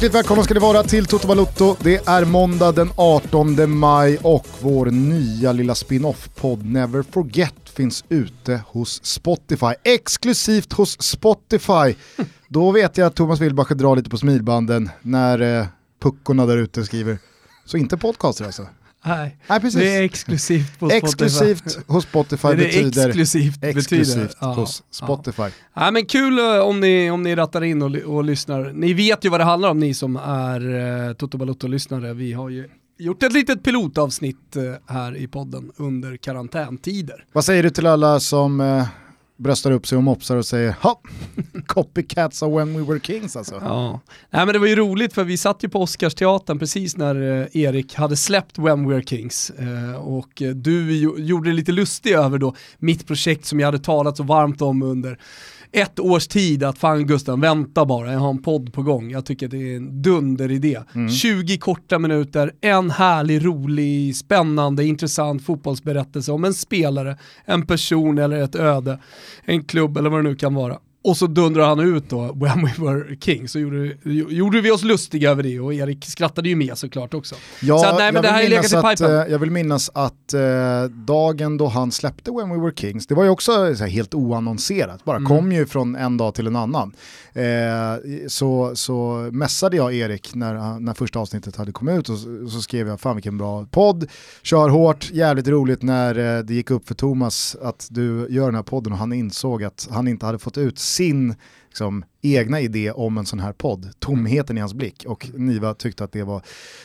Hjärtligt välkomna ska ni vara till Toto Balutto. Det är måndag den 18 maj och vår nya lilla spin-off-podd Never Forget finns ute hos Spotify. Exklusivt hos Spotify. Då vet jag att Thomas Wilbacher drar lite på smilbanden när eh, puckorna där ute skriver. Så inte podcaster alltså? Nej, Nej precis. det är exklusivt på Spotify. Exklusivt hos Spotify det betyder exklusivt, exklusivt betyder. Ja, hos Spotify. Ja, men kul eh, om ni, om ni rattar in och, och lyssnar. Ni vet ju vad det handlar om ni som är uh, Toto Balotto-lyssnare. Vi har ju gjort ett litet pilotavsnitt eh, här i podden under karantäntider. Vad säger du till alla som eh, bröstar upp sig och mopsar och säger ha, copycats of when we were kings alltså. Ja. Nej, men det var ju roligt för vi satt ju på Oscarsteatern precis när eh, Erik hade släppt When We Were Kings eh, och eh, du gjorde lite lustig över då mitt projekt som jag hade talat så varmt om under ett års tid att fan Gusten, vänta bara, jag har en podd på gång. Jag tycker det är en dunderidé. 20 korta minuter, en härlig, rolig, spännande, intressant fotbollsberättelse om en spelare, en person eller ett öde, en klubb eller vad det nu kan vara. Och så dundrar han ut då, When We Were King, så gjorde, gjorde vi oss lustiga över det och Erik skrattade ju med såklart också. Ja, så att, nej, men det här är legat i pipen. eh, jag vill minnas att eh, dagen då han släppte When We Were Kings, det var ju också så här, helt oannonserat, bara Mm. kom ju från en dag till en annan. Eh, så, så mässade jag Erik när, när första avsnittet hade kommit ut och så, så skrev jag fan vilken bra podd, kör hårt, jävligt roligt när eh, det gick upp för Thomas att du gör den här podden och han insåg att han inte hade fått ut sin liksom, egna idé om en sån här podd, tomheten i hans blick. Och Niva tyckte att det var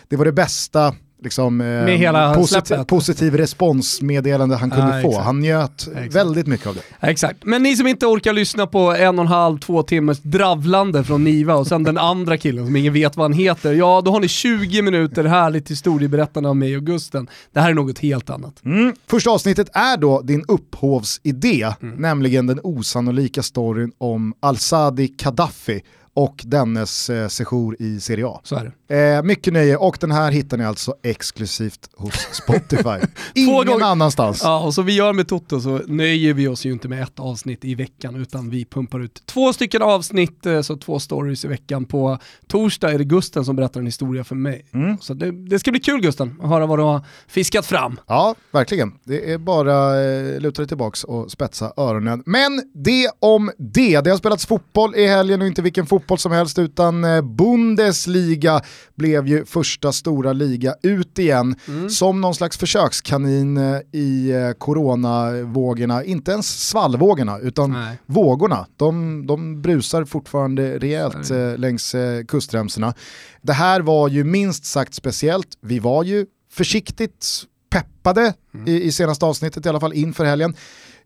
det, var det bästa liksom, eh, Med hela posit- positiv responsmeddelande han kunde Ja, få. Han njöt Exakt. väldigt mycket av det. Exakt, men ni som inte orkar lyssna på en och en halv, två timmars dravlande från Niva och sen den andra killen som ingen vet vad han heter, ja då har ni 20 minuter härligt historieberättande av mig och Gusten. Det här är något helt annat. Mm. Första avsnittet är då din upphovsidé, Mm. nämligen den osannolika storyn om Al-Sadi Gaddafi och dennes eh, sejour i Serie A. Så är det. Eh, mycket nöje och den här hittar ni alltså exklusivt hos Spotify. Ingen gånger- annanstans. Ja, och som vi gör med Toto så nöjer vi oss ju inte med ett avsnitt i veckan utan vi pumpar ut två stycken avsnitt, eh, så två stories i veckan. På torsdag är det Gusten som berättar en historia för mig. Mm. Så det, det ska bli kul Gusten, att höra vad du har fiskat fram. Ja, verkligen. Det är bara eh, luta dig tillbaks och spetsa öronen. Men det om det. Det har spelats fotboll i helgen och inte vilken fotboll som helst utan eh, Bundesliga blev ju första stora liga ut igen som någon slags försökskanin eh, i eh, coronavågorna. Inte ens svallvågorna utan Nej. vågorna. De, de brusar fortfarande rejält eh, längs kustremsorna. Det här var ju minst sagt speciellt. Vi var ju försiktigt peppade i, i senaste avsnittet i alla fall inför helgen.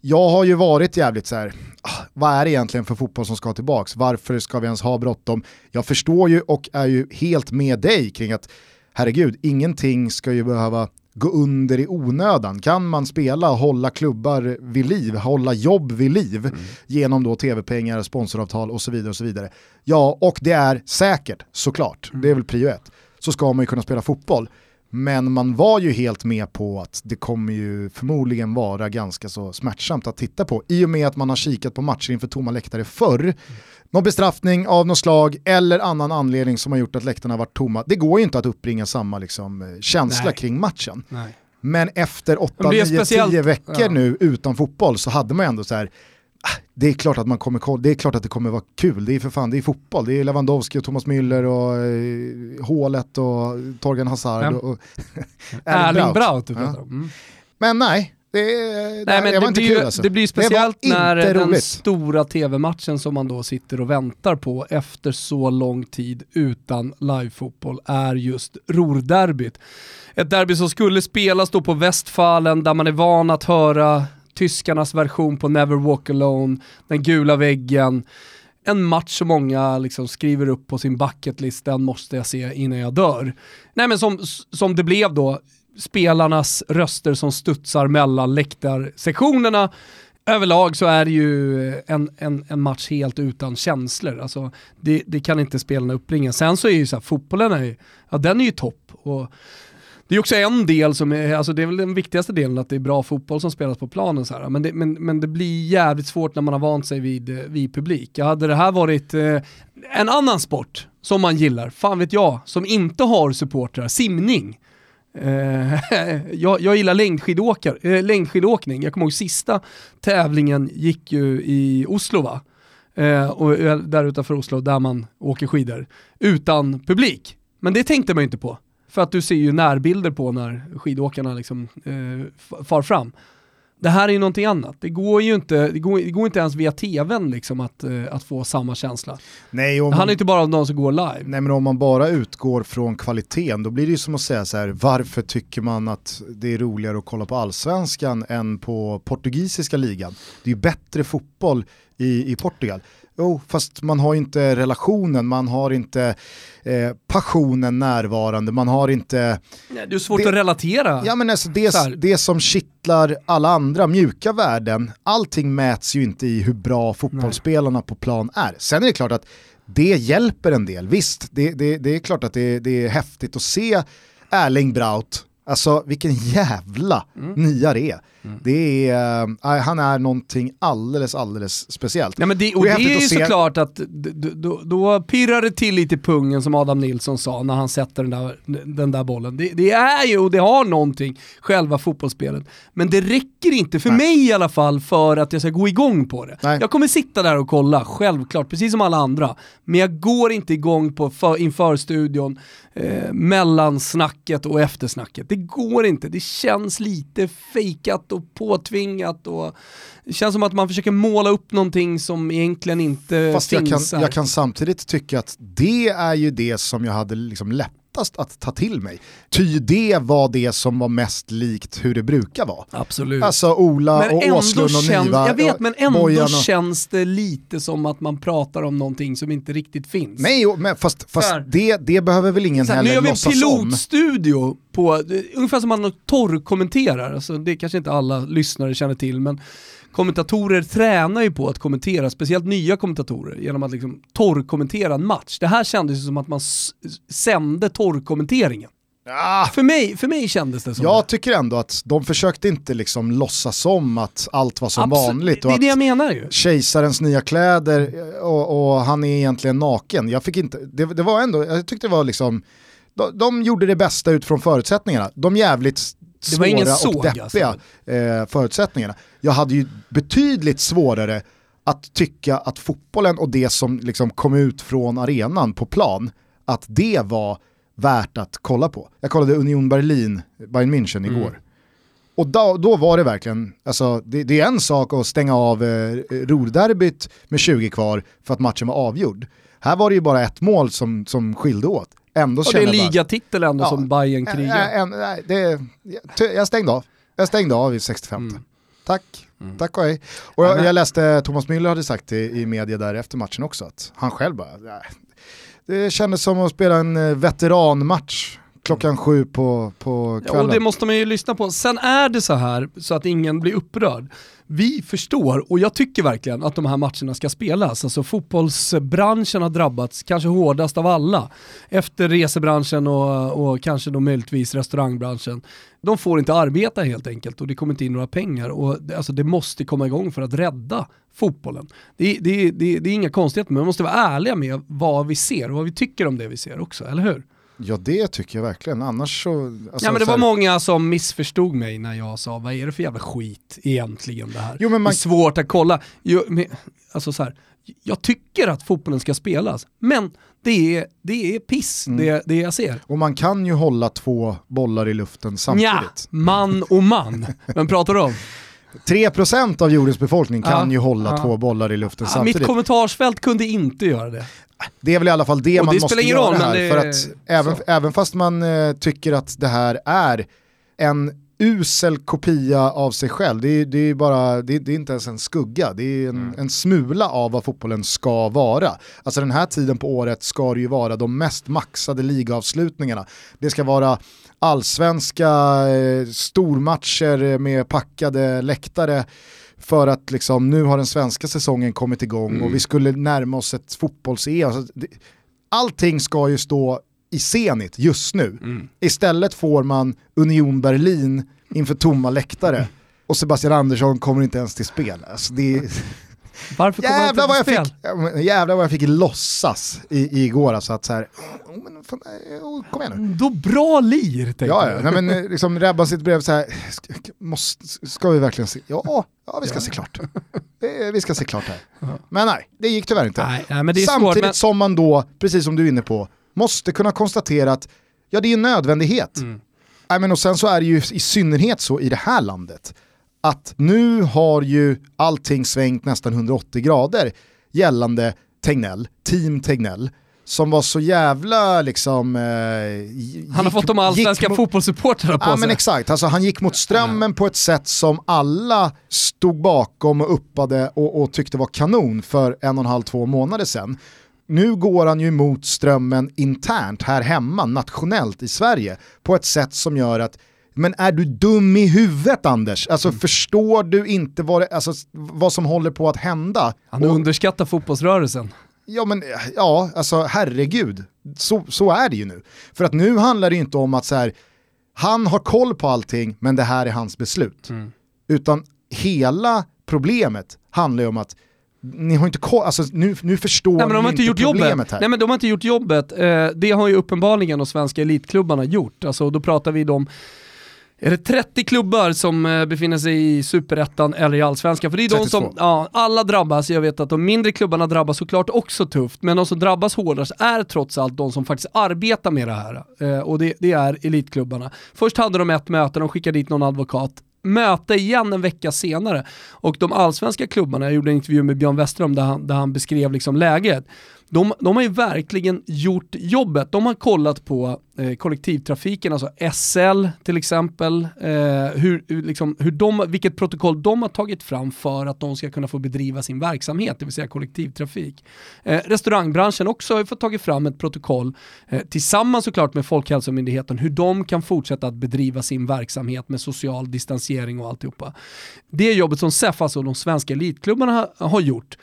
Jag har ju varit jävligt så här, ah, vad är det egentligen för fotboll som ska tillbaks? Varför ska vi ens ha bråttom? Jag förstår ju och är ju helt med dig kring att herregud, ingenting ska ju behöva gå under i onödan. Kan man spela hålla klubbar vid liv, hålla jobb vid liv genom då tv-pengar, sponsoravtal och så vidare och så vidare. Ja, och det är säkert såklart, det är väl prio ett. Så ska man ju kunna spela fotboll. Men man var ju helt med på att det kommer ju förmodligen vara ganska så smärtsamt att titta på i och med att man har kikat på matcher inför tomma läktare förr. Någon bestraffning av något slag eller annan anledning som har gjort att läktarna varit tomma. Det går ju inte att uppbringa samma liksom, eh, känsla Nej. kring matchen. Nej. Men efter 8, Men det är 9, speciellt- 10 veckor ja. nu utan fotboll så hade man ju ändå så här, det är klart att man kommer det är klart att det kommer vara kul, det är för fan, det är fotboll, det är Lewandowski och Thomas Müller och eh, Hålet och Torgan Hazard Ja. och, och Erling Braut du Ja. om. Mm. Men nej, det, det, Nej, men det var inte blir, kul alltså. det blir ju Det speciellt när den roligt. stora tv-matchen som man då sitter och väntar på efter så lång tid utan livefotboll är just Ruhrderbyt. Ett derby som skulle spelas då på Westfalen där man är van att höra tyskarnas version på Never Walk Alone, den gula väggen. En match som många liksom skriver upp på sin bucketlist, den måste jag se innan jag dör. Nej men som, som det blev då, spelarnas röster som studsar mellan läktarsektionerna. Överlag så är det ju en, en, en match helt utan känslor. Alltså, det, det kan inte spelarna uppbringa. Sen så är ju så här, fotbollen är ju, ja, den är ju topp. Och det är också en del som är, alltså det är väl den viktigaste delen att det är bra fotboll som spelas på planen. Så här. Men, det, men, men det blir jävligt svårt när man har vant sig vid, eh, vid publik. Hade det här varit eh, en annan sport, som man gillar, fan vet jag, som inte har supportrar, simning. Eh, jag, jag gillar längdskidåkar, eh, längdskidåkning. Jag kommer ihåg sista tävlingen gick ju i Oslo va? Eh, och eh, där utanför Oslo där man åker skidor utan publik. Men det tänkte man ju inte på. För att du ser ju närbilder på när skidåkarna liksom, eh, far fram. Det här är ju någonting annat. Det går ju inte, det går, det går inte ens via tvn liksom att, eh, att få samma känsla. Nej, det handlar inte bara om de som går live. Nej men om man bara utgår från kvaliteten då blir det ju som att säga så här, varför tycker man att det är roligare att kolla på allsvenskan än på portugisiska ligan? Det är ju bättre fotboll i, i Portugal. Jo, fast man har inte relationen, man har inte eh, passionen närvarande, man har inte... Nej, det är svårt det, att relatera. Ja men alltså det, det som kittlar alla andra mjuka värden, allting mäts ju inte i hur bra fotbollsspelarna Nej. på plan är. Sen är det klart att det hjälper en del, visst, det, det, det är klart att det, det är häftigt att se Erling Braut Alltså vilken jävla mm. nia det är. Mm. Det är äh, han är någonting alldeles, alldeles speciellt. Ja, men det, och det är, det är ju såklart att då, då pirrar det till lite i pungen som Adam Nilsson sa när han sätter den där, den där bollen. Det, det är ju, och det har någonting, själva fotbollsspelet. Men det räcker inte, för Nej. mig i alla fall, för att jag ska gå igång på det. Nej. Jag kommer sitta där och kolla, självklart, precis som alla andra. Men jag går inte igång på för, inför studion, eh, mellan snacket och eftersnacket. Det går inte, det känns lite fejkat och påtvingat och det känns som att man försöker måla upp någonting som egentligen inte Fast finns. Fast jag, jag kan samtidigt tycka att det är ju det som jag hade liksom lätt lättast att ta till mig. Ty det var det som var mest likt hur det brukar vara. Absolut. Alltså Ola men och Åslund och känns, Niva. Jag vet, men ändå och... känns det lite som att man pratar om någonting som inte riktigt finns. Nej, men fast, fast det, det behöver väl ingen heller låtsas om. Nu gör vi en pilotstudio på, ungefär som man torrkommenterar, alltså, det kanske inte alla lyssnare känner till, men kommentatorer tränar ju på att kommentera, speciellt nya kommentatorer, genom att liksom torrkommentera en match. Det här kändes som att man sände torrkommenteringen. Ah. För, mig, för mig kändes det som Jag det. tycker ändå att de försökte inte liksom låtsas om att allt var som Absolut. vanligt. Och det är det jag menar ju. Kejsarens nya kläder och, och, han är egentligen naken. Jag fick inte, det, det var ändå, jag tyckte det var liksom, de, de gjorde det bästa utifrån förutsättningarna. De jävligt det var ingen såg, och deppiga alltså. eh, förutsättningarna. Jag hade ju betydligt svårare att tycka att fotbollen och det som liksom kom ut från arenan på plan, att det var värt att kolla på. Jag kollade Union Berlin, Bayern München igår. Mm. Och då, då, var det verkligen, alltså, det, det, är en sak att stänga av eh, Rorderbyt med 20 kvar för att matchen var avgjord. Här var det ju bara ett mål som, som skilde åt ändå och det är ligatitel ändå ja, som Bayern krigar. En, en, det, jag stängde av. Jag stängde av i 65. Mm. Tack, mm. tack och hej. Och jag, jag, läste, Thomas Müller hade sagt i, i media där efter matchen också, att han själv bara, nej, det kändes som att spela en eh, veteranmatch klockan sju på, på kvällen. Ja, och det måste man ju lyssna på. Sen är det så här, så att ingen blir upprörd. Vi förstår, och jag tycker verkligen att de här matcherna ska spelas. Alltså fotbollsbranschen har drabbats, kanske hårdast av alla. Efter resebranschen och, och kanske då möjligtvis restaurangbranschen. De får inte arbeta helt enkelt och det kommer inte in några pengar. Och det, alltså det måste komma igång för att rädda fotbollen. Det, det, det, det är inga konstigheter, men man måste vara ärliga med vad vi ser och vad vi tycker om det vi ser också, eller hur? Ja det tycker jag verkligen, annars så... Alltså, ja men det var här... många som missförstod mig när jag sa vad är det för jävla skit egentligen det här? Jo, men man... Det är svårt att kolla. Jo, men, alltså så här, jag tycker att fotbollen ska spelas, men det är, det är piss mm. det, det jag ser. Och man kan ju hålla två bollar i luften samtidigt. Ja, man och man. Vem pratar du om? 3% av jordens befolkning kan ja, ju hålla ja. två bollar i luften ja, samtidigt. Mitt kommentarsfält kunde inte göra det. Det är väl i alla fall det och man det måste göra roll, här. Det... För att även, även fast man eh, tycker att det här är en usel kopia av sig själv, det är, det är, bara, det är, det är inte ens en skugga, det är en, mm. en, smula av vad fotbollen ska vara. Alltså den här tiden på året ska det ju vara de mest maxade ligaavslutningarna. Det ska vara allsvenska eh, stormatcher med packade läktare för att liksom, nu har den svenska säsongen kommit igång mm. och vi skulle närma oss ett fotbolls-EM. Alltså, allting ska ju stå i Zenit just nu. Mm. Istället får man Union Berlin inför tomma läktare och Sebastian Andersson kommer inte ens till spel. Alltså, det, Varför kommer jävlar, vad jag till fick, spel? jävlar vad jag fick låtsas i, igår. Alltså att så här, oh, men, fan, oh, kom igen nu. Då bra lir, tänkte Ja, jag. ja. Nej, men eh, liksom Rebban sitt brev så här, måste, ska vi verkligen se? Ja, ja vi ska se klart. Vi ska se klart här. Men nej, det gick tyvärr inte. Nej, nej, men det är Samtidigt svårt, men... som man då, precis som du är inne på, måste kunna konstatera att ja, det är en nödvändighet. Mm. Nej, men och sen så är det ju i synnerhet så i det här landet att nu har ju allting svängt nästan 180 grader gällande Tegnell, team Tegnell, som var så jävla liksom... Eh, Han har fått de allsvenska gick fotbollssupportrarna på Ja sig. men exakt, alltså, han gick mot strömmen på ett sätt som alla stod bakom och uppade och, och tyckte var kanon för en och en halv, två månader sedan. Nu går han ju emot strömmen internt här hemma, nationellt i Sverige, på ett sätt som gör att men är du dum i huvudet Anders? Alltså Mm. förstår du inte vad, det, alltså, vad som håller på att hända? Han Och- underskattar fotbollsrörelsen. Ja men ja, alltså herregud. Så, så är det ju nu. För att nu handlar det ju inte om att så här, han har koll på allting men det här är hans beslut. Mm. Utan hela problemet handlar ju om att ni har inte koll, alltså nu, nu förstår Nej men de ni har inte gjort jobbet. problemet här. Nej men de har inte gjort jobbet. Eh, det har ju uppenbarligen de svenska elitklubbarna gjort. Alltså då pratar vi om är det 30 klubbar som eh, befinner sig i superettan eller i allsvenskan? För det är de 32. som, ja, alla drabbas. Jag vet att de mindre klubbarna drabbas såklart också tufft, men de som drabbas hårdast är trots allt de som faktiskt arbetar med det här. Eh, och det, det är elitklubbarna. Först hade de ett möte, de skickade dit någon advokat. Möte igen en vecka senare. Och de allsvenska klubbarna, jag gjorde en intervju med Björn Westerholm där han, där han beskrev liksom läget. De, de har ju verkligen gjort jobbet. De har kollat på eh, kollektivtrafiken, alltså SL till exempel, eh, hur, hur liksom, hur de, vilket protokoll de har tagit fram för att de ska kunna få bedriva sin verksamhet, det vill säga kollektivtrafik. Eh, restaurangbranschen också har ju fått tagit fram ett protokoll, eh, tillsammans såklart med Folkhälsomyndigheten, hur de kan fortsätta att bedriva sin verksamhet med social distansering och alltihopa. Det jobbet som SEF, alltså de svenska elitklubbarna, har, har gjort,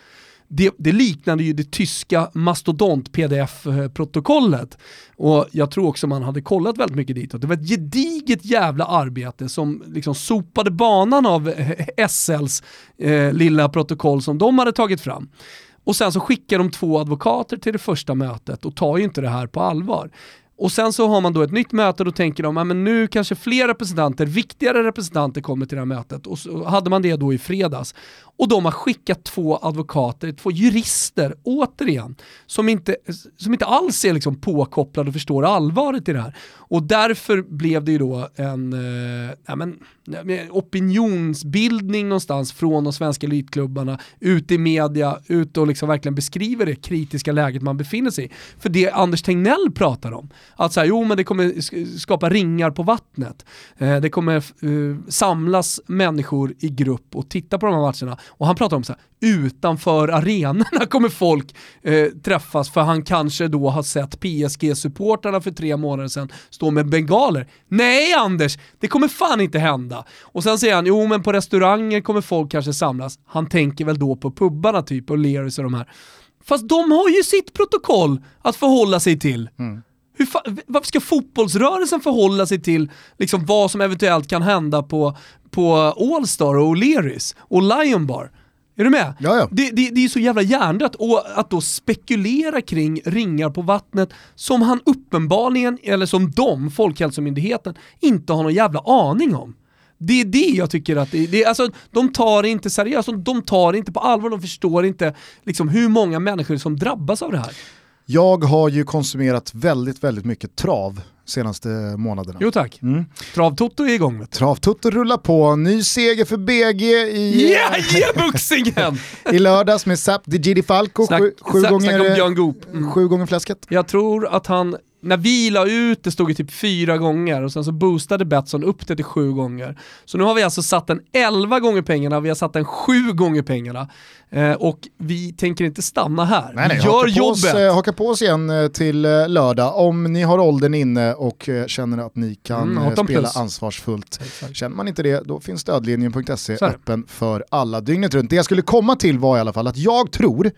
det, det liknade ju det tyska mastodont-pdf-protokollet. Och jag tror också man hade kollat väldigt mycket ditåt. Det var ett gediget jävla arbete som liksom sopade banan av SLs eh, lilla protokoll som de hade tagit fram. Och sen så skickar de två advokater till det första mötet och tar ju inte det här på allvar. Och sen så har man då ett nytt möte och då tänker de, ja, men nu kanske fler representanter, viktigare representanter kommer till det här mötet. Och så hade man det då i fredags. Och de har skickat två advokater, två jurister, återigen, som inte, som inte alls är liksom påkopplade och förstår allvaret i det här. Och därför blev det ju då en eh, ja, men, opinionsbildning någonstans från de svenska elitklubbarna, ut i media, ut och liksom verkligen beskriver det kritiska läget man befinner sig i. För det Anders Tegnell pratar om, att så här, jo men det kommer skapa ringar på vattnet, eh, det kommer eh, samlas människor i grupp och titta på de här matcherna. Och han pratar om så här, utanför arenorna kommer folk eh, träffas för han kanske då har sett PSG-supportrarna för tre månader sedan stå med bengaler. Nej Anders, det kommer fan inte hända. Och sen säger han, jo men på restauranger kommer folk kanske samlas. Han tänker väl då på pubbarna typ och Learys och de här. Fast de har ju sitt protokoll att förhålla sig till. Mm. Hur fa- varför ska fotbollsrörelsen förhålla sig till liksom vad som eventuellt kan hända på, på Allstar och O'Learys och Lion Bar? Är du med? Det, det, det är så jävla hjärndött och att då spekulera kring ringar på vattnet som han uppenbarligen, eller som de, Folkhälsomyndigheten, inte har någon jävla aning om. Det är det jag tycker att det, det alltså, de tar det inte seriöst, de tar det inte på allvar, de förstår inte liksom, hur många människor som drabbas av det här. Jag har ju konsumerat väldigt, väldigt mycket trav senaste månaderna. Jo tack. Mm. Travtoto är igång vet du. Travtutto rullar på, ny seger för BG i, Jajeboxingen! i lördags med Zap Digidi Falco, Snack, sju, sju, snack, gånger, snack om Björn Goop. Mm. sju gånger fläsket. Jag tror att han, när vi la ut det stod det typ fyra gånger och sen så boostade Betsson upp det till sju gånger. Så nu har vi alltså satt den 11 gånger pengarna, vi har satt den sju gånger pengarna. Eh, och vi tänker inte stanna här. Nej, nej, vi gör jobbet. oss, eh, haka på oss igen eh, till eh, lördag om ni har åldern inne och känner att ni kan Mm, 18 spela plus. ansvarsfullt. Exakt. Känner man inte det, då finns stödlinjen.se öppen för alla dygnet runt. Det jag skulle komma till var i alla fall att jag tror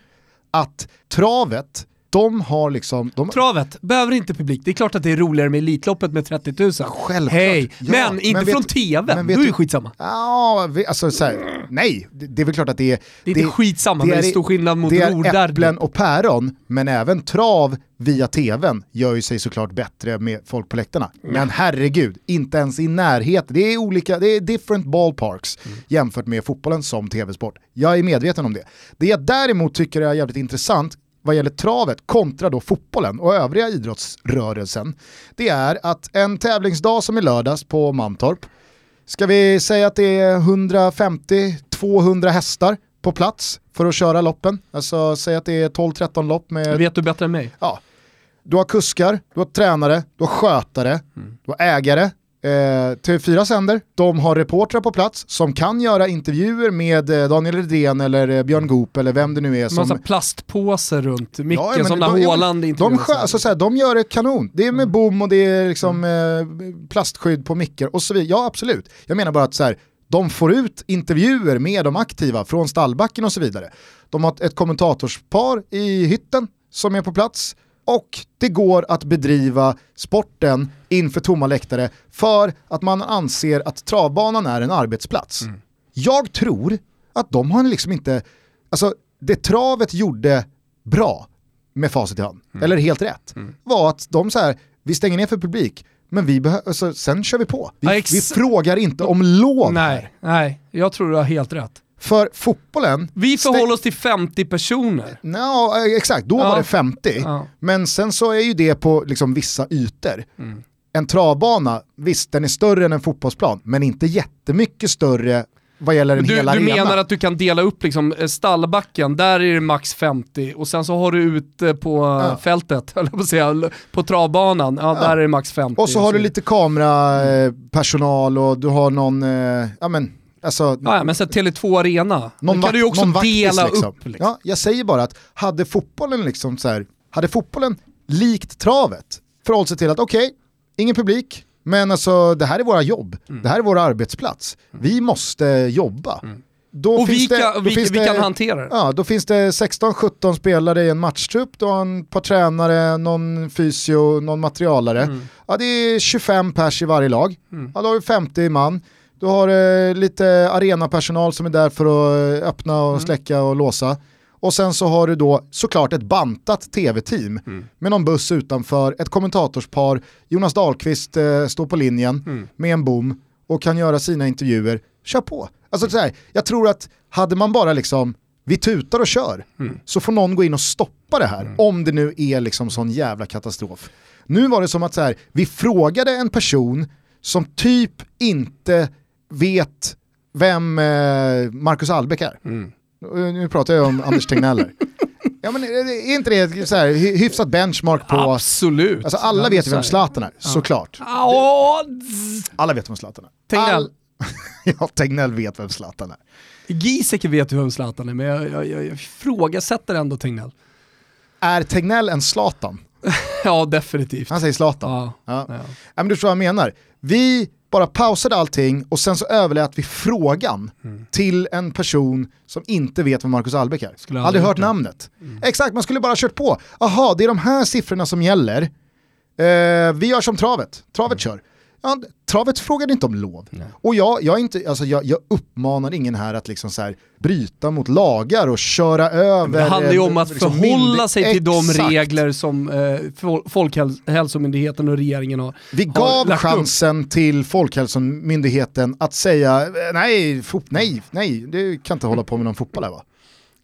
att travet de har liksom... De... Travet, behöver inte publik. Det är klart att det är roligare med Elitloppet med 30 000. Självklart. Hej, Ja, men inte vet från TV. men Då är det skitsamma. Ja, vi- alltså så här, nej, det, det är väl klart att det är... Det är inte skitsamma, men det är stor skillnad mot Det är äpplen och päron, men även trav via tvn gör ju sig såklart bättre med folk på läktarna. Men herregud, inte ens i närhet. Det är olika, det är different ballparks Mm. jämfört med fotbollen som tv-sport. Jag är medveten om det. Det jag däremot tycker är jävligt intressant vad gäller travet kontra då fotbollen och övriga idrottsrörelsen, det är att en tävlingsdag som i lördags på Mantorp, Ska vi säga att det är 150-200 hästar på plats för att köra loppen? Alltså säg att det är 12-13 lopp Det med, vet du bättre än mig. ja, du har kuskar, du har tränare, du har skötare, du har ägare. Eh, TV4 sänder, de har reportrar på plats som kan göra intervjuer med eh, Daniel Redén eller eh, Björn Goop eller vem det nu är som... Massa plastpåsar runt micken men som de- när ja, Haaland de, alltså, såhär, de gör ett kanon. Det är Mm. med bom och det är liksom, eh, plastskydd på mickar och så vidare. Ja absolut. Jag menar bara att så de får ut intervjuer med de aktiva från stallbacken och så vidare. De har ett kommentatorspar i hytten som är på plats och det går att bedriva sporten inför tomma läktare för att man anser att travbanan är en arbetsplats. Mm. Jag tror att de har liksom inte, alltså det travet gjorde bra med facit i hand, Mm. eller helt rätt, var att de så här, vi stänger ner för publik, men vi alltså, sen kör vi på. Vi, Ja, vi frågar inte om lov. Nej, nej, jag tror du har helt rätt. För fotbollen, Vi förhåller oss till 50 personer. Nå, eh, exakt, då Ja. var det 50. Ja. Men sen så är ju det på liksom vissa ytor. Mm. En travbana, visst den är större än en fotbollsplan, men inte jättemycket större vad gäller en Du, hel du arena. menar att du kan dela upp liksom eh, stallbacken, där är det max 50 och sen så har du ute på Ja. ja. fältet, på, säga, på travbanan, ja, Ja. där är det max 50. Och så har du lite kamerapersonal och du har någon, eh, ja men, alltså, Ja, men sen Tele2 Arena, någon, då kan du ju också dela liksom. upp. Liksom. Ja, jag säger bara att hade fotbollen liksom så här, hade fotbollen likt travet förhållit sig till att okej, ingen publik, men alltså det här är våra jobb, det här är vår arbetsplats, vi måste jobba. Då Och vi, finns det- kan, då vi, finns vi det- kan hantera det. Ja, då finns det 16-17 spelare i en matchtrupp, har en par tränare, någon fysio, någon materialare. Mm. Ja, det är 25 pers i varje lag. Ja, då har du 50 man. Du har eh, lite arenapersonal som är där för att eh, öppna och släcka och låsa. Och sen så har du då såklart ett bantat tv-team med någon buss utanför, ett kommentatorspar, Jonas Dahlqvist eh, står på linjen med en bom och kan göra sina intervjuer. Kör på. Alltså så här, jag tror att hade man bara liksom, vi tutar och kör, så får någon gå in och stoppa det här, om det nu är liksom sån jävla katastrof. Nu var det som att så här, vi frågade en person som typ inte vet vem eh, Marcus Albeck är. Och Nu pratar jag om Anders Tegnell. Ja men är är inte det så här, hy- hyfsat benchmark på... Absolut. Alltså alla Ja, vet ju vem. Zlatan är, såklart. Ja. Alla vet vem Zlatan är. Tegnell. All... ja, Tegnell vet vem Zlatan är. Giesecke vet ju vem Zlatan är, men jag, jag, jag, jag ifrågasätter ändå Tegnell. Är Tegnell en Zlatan? Ja, definitivt. Han säger Zlatan. Ja. Ja. Ja. Ja, men du förstår vad jag menar. Vi bara pausade allting och sen så överlät vi frågan till en person som inte vet vem Marcus Albeck är. Mm. Skulle Aldrig hört det. namnet. Exakt, man skulle bara kört på. Aha, det är de här siffrorna som gäller. Eh, vi gör som travet, travet Mm. kör. Ja, travet frågade inte om lov. Och jag, jag, inte, alltså jag, jag uppmanar ingen här att liksom så här bryta mot lagar och köra över... Det handlar ju om eh, att liksom förhålla sig till de Exakt. regler som eh, Fol- Folkhälsomyndigheten och regeringen har. Vi har gav upp. chansen till Folkhälsomyndigheten att säga eh, nej, fot, nej, nej, du kan inte hålla på med någon fotboll här va.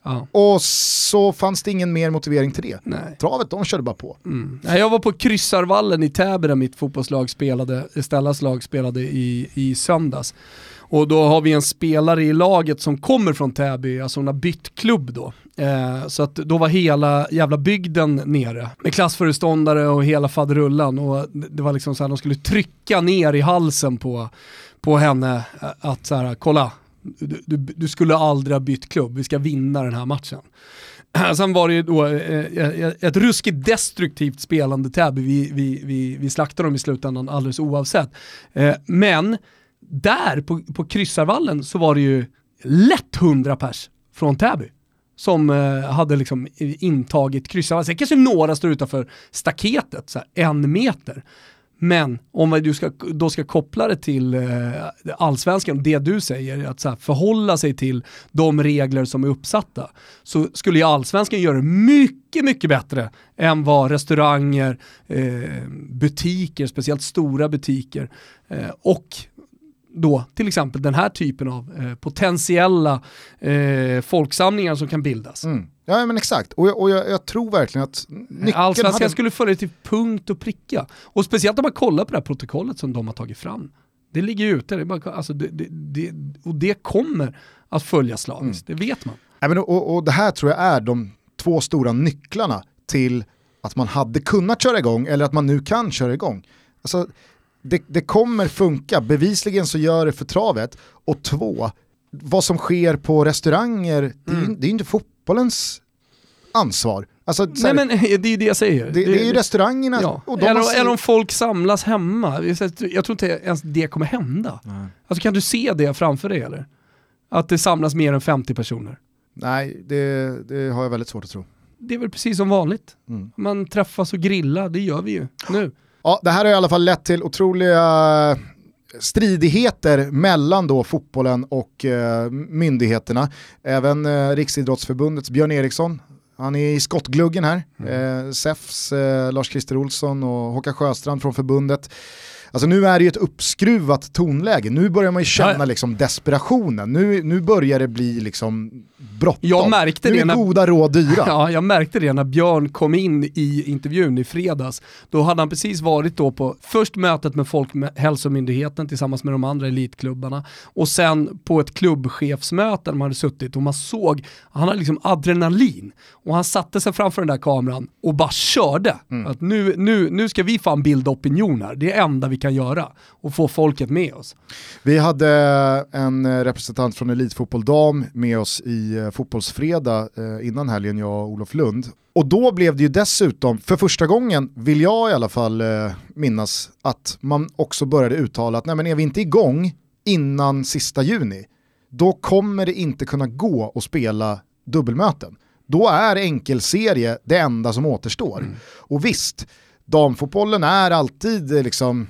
Ja. Och så fanns det ingen mer motivering till det. Nej. Travet, de körde bara på. Mm. Jag var på Kryssarvallen i Täby där mitt fotbollslag spelade, Stellas lag spelade i, i söndags. Och då har vi en spelare i laget som kommer från Täby, alltså hon har bytt klubb då. Eh, så att då var hela jävla bygden nere med klassföreståndare och hela faderullan och det var liksom så här, de skulle trycka ner i halsen på, på henne eh, att så här, kolla, du, du, du skulle aldrig ha bytt klubb, vi ska vinna den här matchen. Sen var det ju då eh, eh, ett ruskigt destruktivt spelande Täby, vi, vi, vi, vi slaktade dem i slutändan alldeles oavsett. Eh, men där på, på kryssarvallen så var det ju lätt 100 pers från Täby. som hade liksom intagit kryssarvallen. Sen kanske några står utanför staketet, så här, en meter. Men om du ska, då ska koppla det till eh, allsvenskan, det du säger, att så här, förhålla sig till de regler som är uppsatta, så skulle ju allsvenskan göra det mycket, mycket bättre än vad restauranger, eh, butiker, speciellt stora butiker eh, och då till exempel den här typen av eh, potentiella eh, folksamlingar som kan bildas. Mm. Ja men exakt, och, jag, och jag, jag tror verkligen att nyckeln Allsvenskan hade... skulle följa till punkt och pricka. Och speciellt om man kollar på det här protokollet som de har tagit fram. Det ligger ute, det, bara, alltså det, det, det, och det kommer att följa slaviskt, mm. det vet man. Ja, men, och, och det här tror jag är de två stora nycklarna till att man hade kunnat köra igång eller att man nu kan köra igång. Alltså, det, det kommer funka, bevisligen så gör det för travet. Och två, vad som sker på restauranger, det är, mm. det är inte fotbollens ansvar. Alltså, Nej men det är ju det jag säger. Det, det, det är ju restaurangerna. Ja. Och de eller, eller om folk samlas hemma. Jag tror inte ens det kommer hända. Nej. Alltså kan du se det framför dig eller? Att det samlas mer än 50 personer? Nej, det, det har jag väldigt svårt att tro. Det är väl precis som vanligt. Mm. Man träffas och grillar, det gör vi ju nu. Ja, det här har i alla fall lett till otroliga stridigheter mellan då fotbollen och eh, myndigheterna. Även eh, Riksidrottsförbundets Björn Eriksson, han är i skottgluggen här. Mm. Eh, SEFs eh, Lars-Christer Olsson och Håkan Sjöstrand från förbundet Alltså nu är det ju ett uppskruvat tonläge, nu börjar man ju känna liksom desperationen, nu, nu börjar det bli liksom bråttom. Jag märkte nu är när, goda råd dyra. Ja, jag märkte det när Björn kom in i intervjun i fredags. Då hade han precis varit då på först mötet med Folkhälsomyndigheten tillsammans med de andra elitklubbarna och sen på ett klubbchefsmöte där man hade suttit och man såg, han hade liksom adrenalin och han satte sig framför den där kameran och bara körde. Mm. Att nu, nu, nu ska vi fan bilda opinion här, det är det enda vi kan göra och få folket med oss. Vi hade en representant från Elitfotboll Dam med oss i eh, Fotbollsfredag eh, innan helgen, jag och Olof Lund. Och då blev det ju dessutom, för första gången vill jag i alla fall eh, minnas, att man också började uttala att nej men är vi inte igång innan sista juni, då kommer det inte kunna gå att spela dubbelmöten. Då är enkelserie det enda som återstår. Mm. Och visst, damfotbollen är alltid liksom,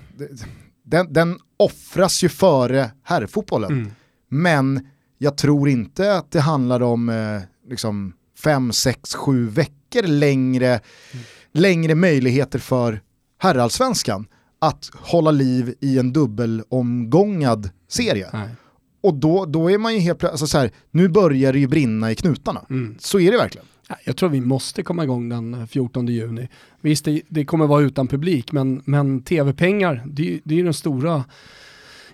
den, den offras ju före herrfotbollen. Mm. Men jag tror inte att det handlar om eh, liksom fem, sex, sju veckor längre, mm. längre möjligheter för herrallsvenskan att hålla liv i en dubbelomgångad serie. Nej. Och då, då är man ju helt plötsligt, alltså nu börjar det ju brinna i knutarna. Mm. Så är det verkligen. Jag tror vi måste komma igång den eh, 14 juni. Visst, det, det kommer vara utan publik, men, men tv-pengar, det, det är ju den stora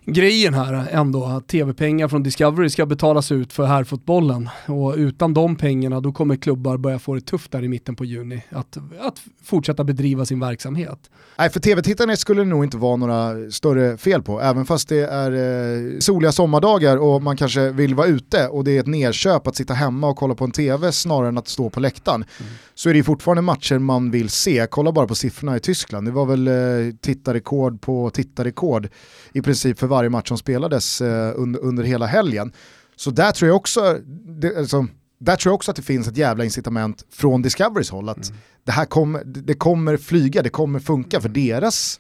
grejen här ändå, att tv-pengar från Discovery ska betalas ut för herrfotbollen. Och utan de pengarna då kommer klubbar börja få det tufft där i mitten på juni att, att fortsätta bedriva sin verksamhet. Nej, för tv-tittarna skulle det nog inte vara några större fel på, även fast det är eh, soliga sommardagar och man kanske vill vara ute och det är ett nedköp att sitta hemma och kolla på en tv snarare än att stå på läktaren. Mm. Så är det fortfarande matcher man vill se, kolla bara på siffrorna i Tyskland, det var väl eh, tittarrekord på tittarrekord i princip för varje match som spelades eh, under, under hela helgen. Så där tror jag också, det, alltså, där tror jag också att det finns ett jävla incitament från Discoverys håll att mm. det här kommer, det kommer flyga, det kommer funka för deras,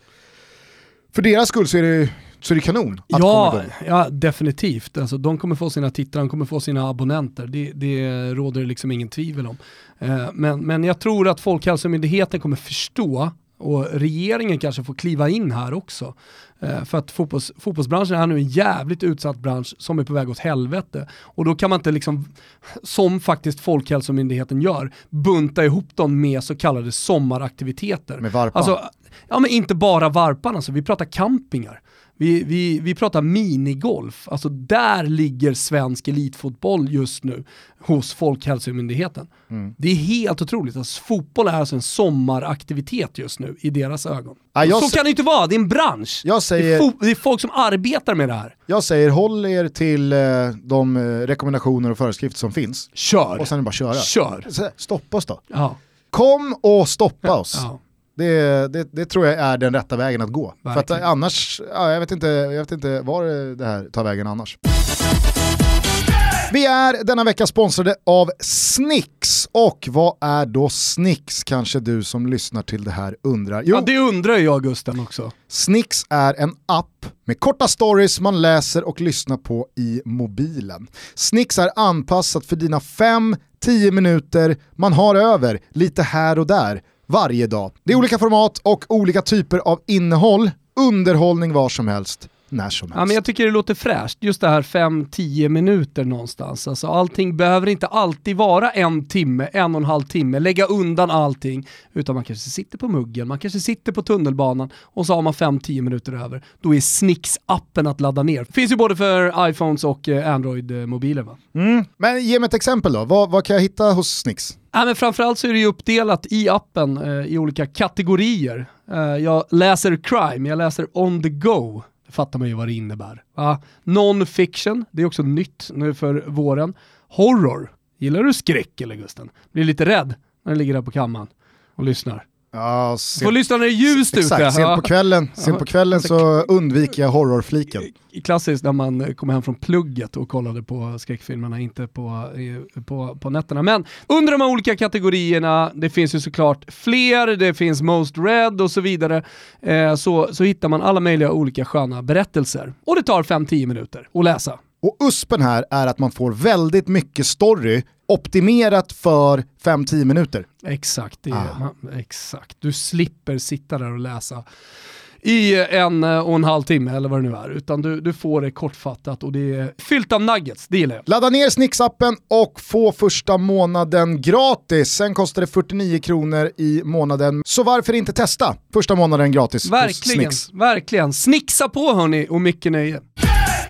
för deras skull så är det så är det kanon att ja, komma igång. Ja, definitivt. Alltså, de kommer få sina tittare, de kommer få sina abonnenter. Det, det råder liksom ingen tvivel om. Eh, men, men jag tror att Folkhälsomyndigheten kommer förstå och regeringen kanske får kliva in här också. Eh, för att fotbolls, fotbollsbranschen är nu en jävligt utsatt bransch som är på väg åt helvete. Och då kan man inte, liksom, som faktiskt Folkhälsomyndigheten gör, bunta ihop dem med så kallade sommaraktiviteter. Med varpan? Alltså, ja men inte bara varpan, alltså, vi pratar campingar. Vi, vi, vi pratar minigolf, alltså där ligger svensk elitfotboll just nu hos Folkhälsomyndigheten. Mm. Det är helt otroligt, alltså, fotboll är alltså en sommaraktivitet just nu i deras ögon. Ja, så kan det inte vara, det är en bransch. Säger, det, är det, är folk som arbetar med det här. Jag säger håll er till eh, de eh, rekommendationer och föreskrifter som finns. Kör! Och sen är det bara köra. Kör! Stoppa oss då. Ja. Kom och stoppa oss. Ja. Det, det, det, tror jag är den rätta vägen att gå. Verkligen. För att annars, ja, jag, vet inte, jag vet inte var det här tar vägen annars. Vi är denna vecka sponsrade av Snix. Och vad är då Snix kanske du som lyssnar till det här undrar? Jo, ja, det undrar jag Gusten också. Snix är en app med korta stories man läser och lyssnar på i mobilen. Snix är anpassat för dina 5-10 minuter man har över lite här och där varje dag. Det är olika format och olika typer av innehåll, underhållning var som helst när som helst. Ja, men jag tycker det låter fräscht, just det här 5-10 minuter någonstans. Alltså, allting behöver inte alltid vara en timme, en och en halv timme, lägga undan allting, utan man kanske sitter på muggen, man kanske sitter på tunnelbanan och så har man 5-10 minuter över. Då är Snix-appen att ladda ner. Finns ju både för iPhones och eh, Android-mobiler va? Mm. Men ge mig ett exempel då, vad, vad kan jag hitta hos Snix? Ja, men framförallt så är det ju uppdelat i appen eh, i olika kategorier. Eh, jag läser crime, jag läser on the go, fattar man ju vad det innebär. Va? Non-fiction, det är också nytt nu för våren. Horror, gillar du skräck eller Gusten? Blir lite rädd när du ligger där på kammaren och lyssnar. Ja, sen, Får lyssna när det är ljust ute. Exakt, sent på kvällen, sen på kvällen så undviker jag horrorfliken. Klassiskt när man kommer hem från plugget och kollade på skräckfilmerna, inte på, på, på nätterna. Men under de här olika kategorierna, det finns ju såklart fler, det finns Most Red och så vidare, eh, så, så hittar man alla möjliga olika sköna berättelser. Och det tar 5-10 minuter att läsa. Och USPen här är att man får väldigt mycket story optimerat för 5-10 minuter. Exakt, det ah. man, exakt. Du slipper sitta där och läsa i en och en halv timme eller vad det nu är, utan du, du får det kortfattat och det är fyllt av nuggets, det gillar jag. Ladda ner Snix-appen och få första månaden gratis. Sen kostar det 49 kronor i månaden, så varför inte testa första månaden gratis Verkligen, verkligen. Snixa på hörni och mycket nöje.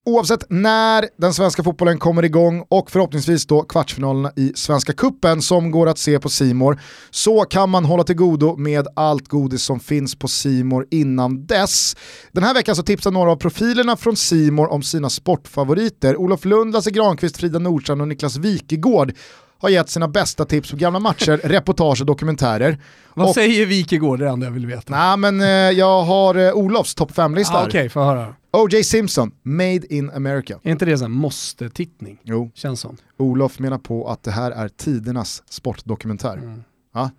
Oavsett när den svenska fotbollen kommer igång och förhoppningsvis då kvartsfinalerna i Svenska Kuppen som går att se på Simor så kan man hålla till godo med allt godis som finns på Simor innan dess. Den här veckan så tipsar några av profilerna från Simor om sina sportfavoriter. Olof Lund, Lasse Granqvist, Frida Nordstrand och Niklas Wikegård har gett sina bästa tips på gamla matcher, reportage och dokumentärer. Vad och, säger Wikegård, det är det jag vill veta? Nej men eh, jag har eh, Olofs topp 5-lista ah, Okej, okay, få höra. O.J. Simpson, Made in America. Är inte det en måste-tittning? Jo. Känns som. Olof menar på att det här är tidernas sportdokumentär. Mm. Ja.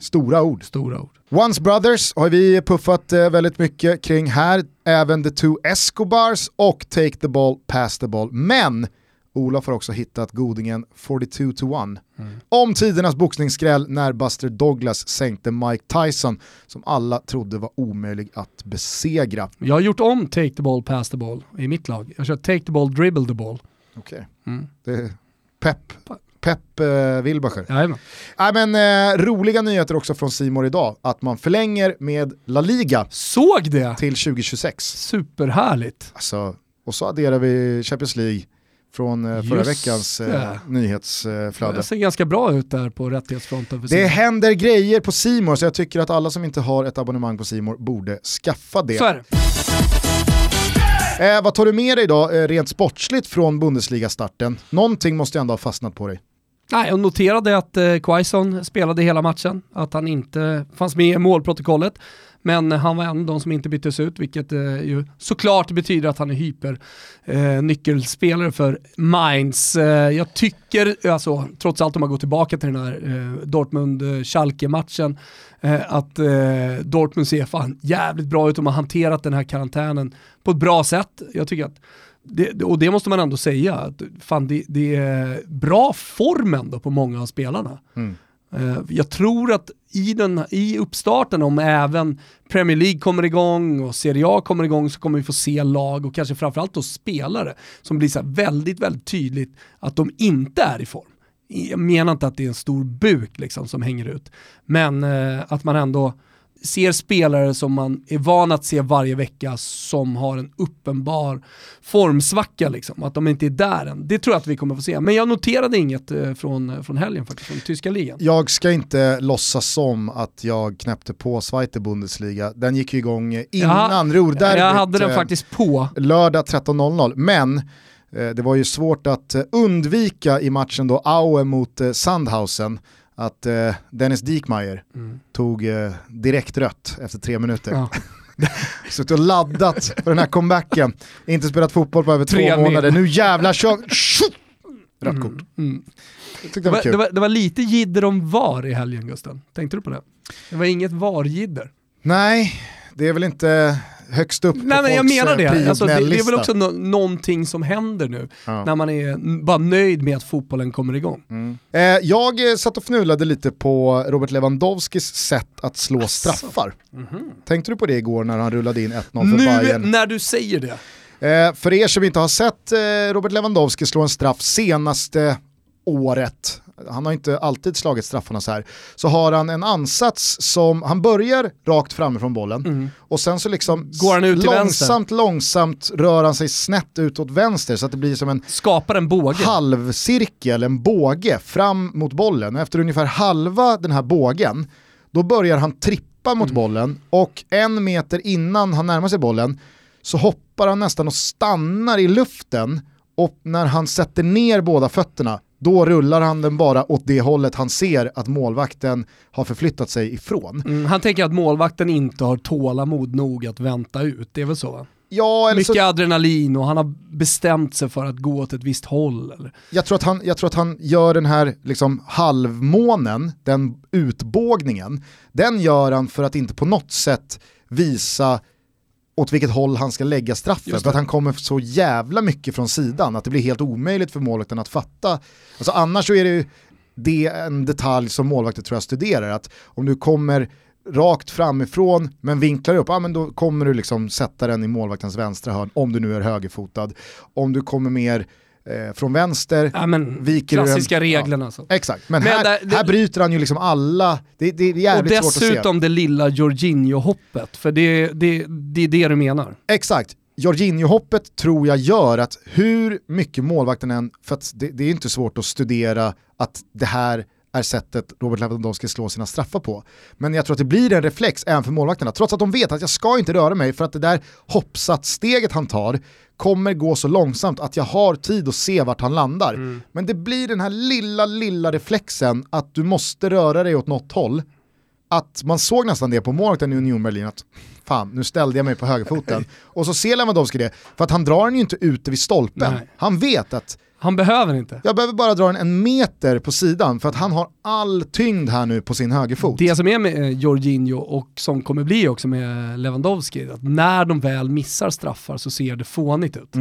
Stora ord. Stora ord. Once Brothers har vi puffat eh, väldigt mycket kring här, även The Two Escobars och Take the Ball, Pass the Ball. Men Olof har också hittat godingen 42 to 1. Mm. Om tidernas boxningsskräll när Buster Douglas sänkte Mike Tyson som alla trodde var omöjlig att besegra. Jag har gjort om Take the ball, pass the ball i mitt lag. Jag kör Take the ball, dribble the ball. Okej, okay. mm. det är pepp. Pep eh, Wilbacher. Jajamän. Äh, men, eh, roliga nyheter också från Simor idag, att man förlänger med La Liga Såg det! till 2026. Superhärligt. Alltså, och så adderar vi Champions League, från eh, förra Just veckans eh, nyhetsflöde. Det ser ganska bra ut där på rättighetsfronten. det händer grejer på Simor så jag tycker att alla som inte har ett abonnemang på Simor borde skaffa det. Det. Eh, vad tar du med dig då, eh, rent sportsligt från Bundesliga-starten? Någonting måste ju ändå ha fastnat på dig. Nej, jag noterade att eh, Quaison spelade hela matchen, att han inte fanns med i målprotokollet. Men han var en av de som inte byttes ut, vilket eh, ju såklart betyder att han är hypernyckelspelare eh, för Mainz. Eh, jag tycker, alltså, trots allt om man går tillbaka till den här eh, Dortmund-Schalke-matchen, eh, att eh, Dortmund ser fan jävligt bra ut. De har hanterat den här karantänen på ett bra sätt. Jag tycker att det, och det måste man ändå säga, att fan, det, det är bra form ändå på många av spelarna. Mm. Eh, jag tror att i, den, i uppstarten, om även Premier League kommer igång och Serie A kommer igång, så kommer vi få se lag och kanske framförallt då spelare som blir så väldigt, väldigt tydligt att de inte är i form. Jag menar inte att det är en stor buk liksom som hänger ut, men eh, att man ändå ser spelare som man är van att se varje vecka som har en uppenbar formsvacka, liksom, att de inte är där än. Det tror jag att vi kommer få se. Men jag noterade inget eh, från, från helgen faktiskt, från tyska ligan. Jag ska inte låtsas som att jag knäppte på Zweite Bundesliga. Den gick ju igång innan Ruhrderbyt. Jag hade den eh, faktiskt på. Lördag 13.00, men eh, det var ju svårt att undvika i matchen då Aue mot Sandhausen att eh, Dennis Diekmayer mm. tog eh, direkt rött efter tre minuter. Ja. Suttit och laddat för den här comebacken. Inte spelat fotboll på över tre två månader. Nu jävlar kör... rött Mm, kort. mm. Det, det var det, var, det var lite jidder om VAR i helgen Gusten. Tänkte du på det? Det var inget VAR-jidder. Nej, det är väl inte högst upp på Nej men jag menar eh, det. Alltså, det. Det är väl också no någonting som händer nu. Ja. När man är bara nöjd med att fotbollen kommer igång. Eh, jag eh, satt och fnulade lite på Robert Lewandowskis sätt att slå straffar. Tänkte du på det igår när han rullade in 1-0 för Nu Bayern? när du säger det. Eh, för er som inte har sett eh, Robert Lewandowski slå en straff senaste året, han har inte alltid slagit straffarna så här, så har han en ansats som, han börjar rakt framifrån bollen och sen så liksom Mm. Går han ut långsamt, långsamt rör han sig snett ut åt vänster så att det blir som en Skapar en båge. halvcirkel, en båge fram mot bollen. Och efter ungefär halva den här bågen, då börjar han trippa mot bollen och en meter innan han närmar sig bollen så hoppar han nästan och stannar i luften och när han sätter ner båda fötterna då rullar han den bara åt det hållet han ser att målvakten har förflyttat sig ifrån. Mm, han tänker att målvakten inte har tålamod nog att vänta ut. Det är väl så va? Ja, Mycket så, adrenalin och han har bestämt sig för att gå åt ett visst håll. Eller? jag, tror att han, jag tror att han gör den här liksom halvmånen, den utbågningen, den gör han för att inte på något sätt visa åt vilket håll han ska lägga straffen. För att han kommer så jävla mycket från sidan att det blir helt omöjligt för målvakten att fatta. Alltså annars så är det ju det är en detalj som målvakter tror jag studerar, att om du kommer rakt framifrån men vinklar upp, ja, men då kommer du liksom sätta den i målvaktens vänstra hörn om du nu är högerfotad. Om du kommer mer eh, från vänster, Ja, men, Viker klassiska den- reglerna alltså. exakt. Men, Men här, där- det- här bryter han ju liksom alla, det, det är Och jävligt svårt att se. dessutom det lilla Jorginho-hoppet, för det, det, det är det du menar. Exakt. Jorginho-hoppet tror jag gör att hur mycket målvakten än, för att det, det är inte svårt att studera att det här är sättet Robert Lewandowski slår sina straffar på. Men jag tror att det blir en reflex även för målvakterna, trots att de vet att jag ska inte röra mig för att det där hoppsatssteget han tar kommer gå så långsamt att jag har tid att se vart han landar. Men det blir den här lilla, lilla reflexen att du måste röra dig åt något håll att man såg nästan det på målvakten i Union Berlin att fan, nu ställde jag mig på högerfoten. Och så ser Lewandowski det, för att han drar den ju inte ute vid stolpen. Nej. Han vet att Han behöver inte. jag behöver bara dra den en meter på sidan för att han har all tyngd här nu på sin högerfot. Det som är med eh, Jorginho och som kommer bli också med Lewandowski, att när de väl missar straffar så ser det fånigt ut.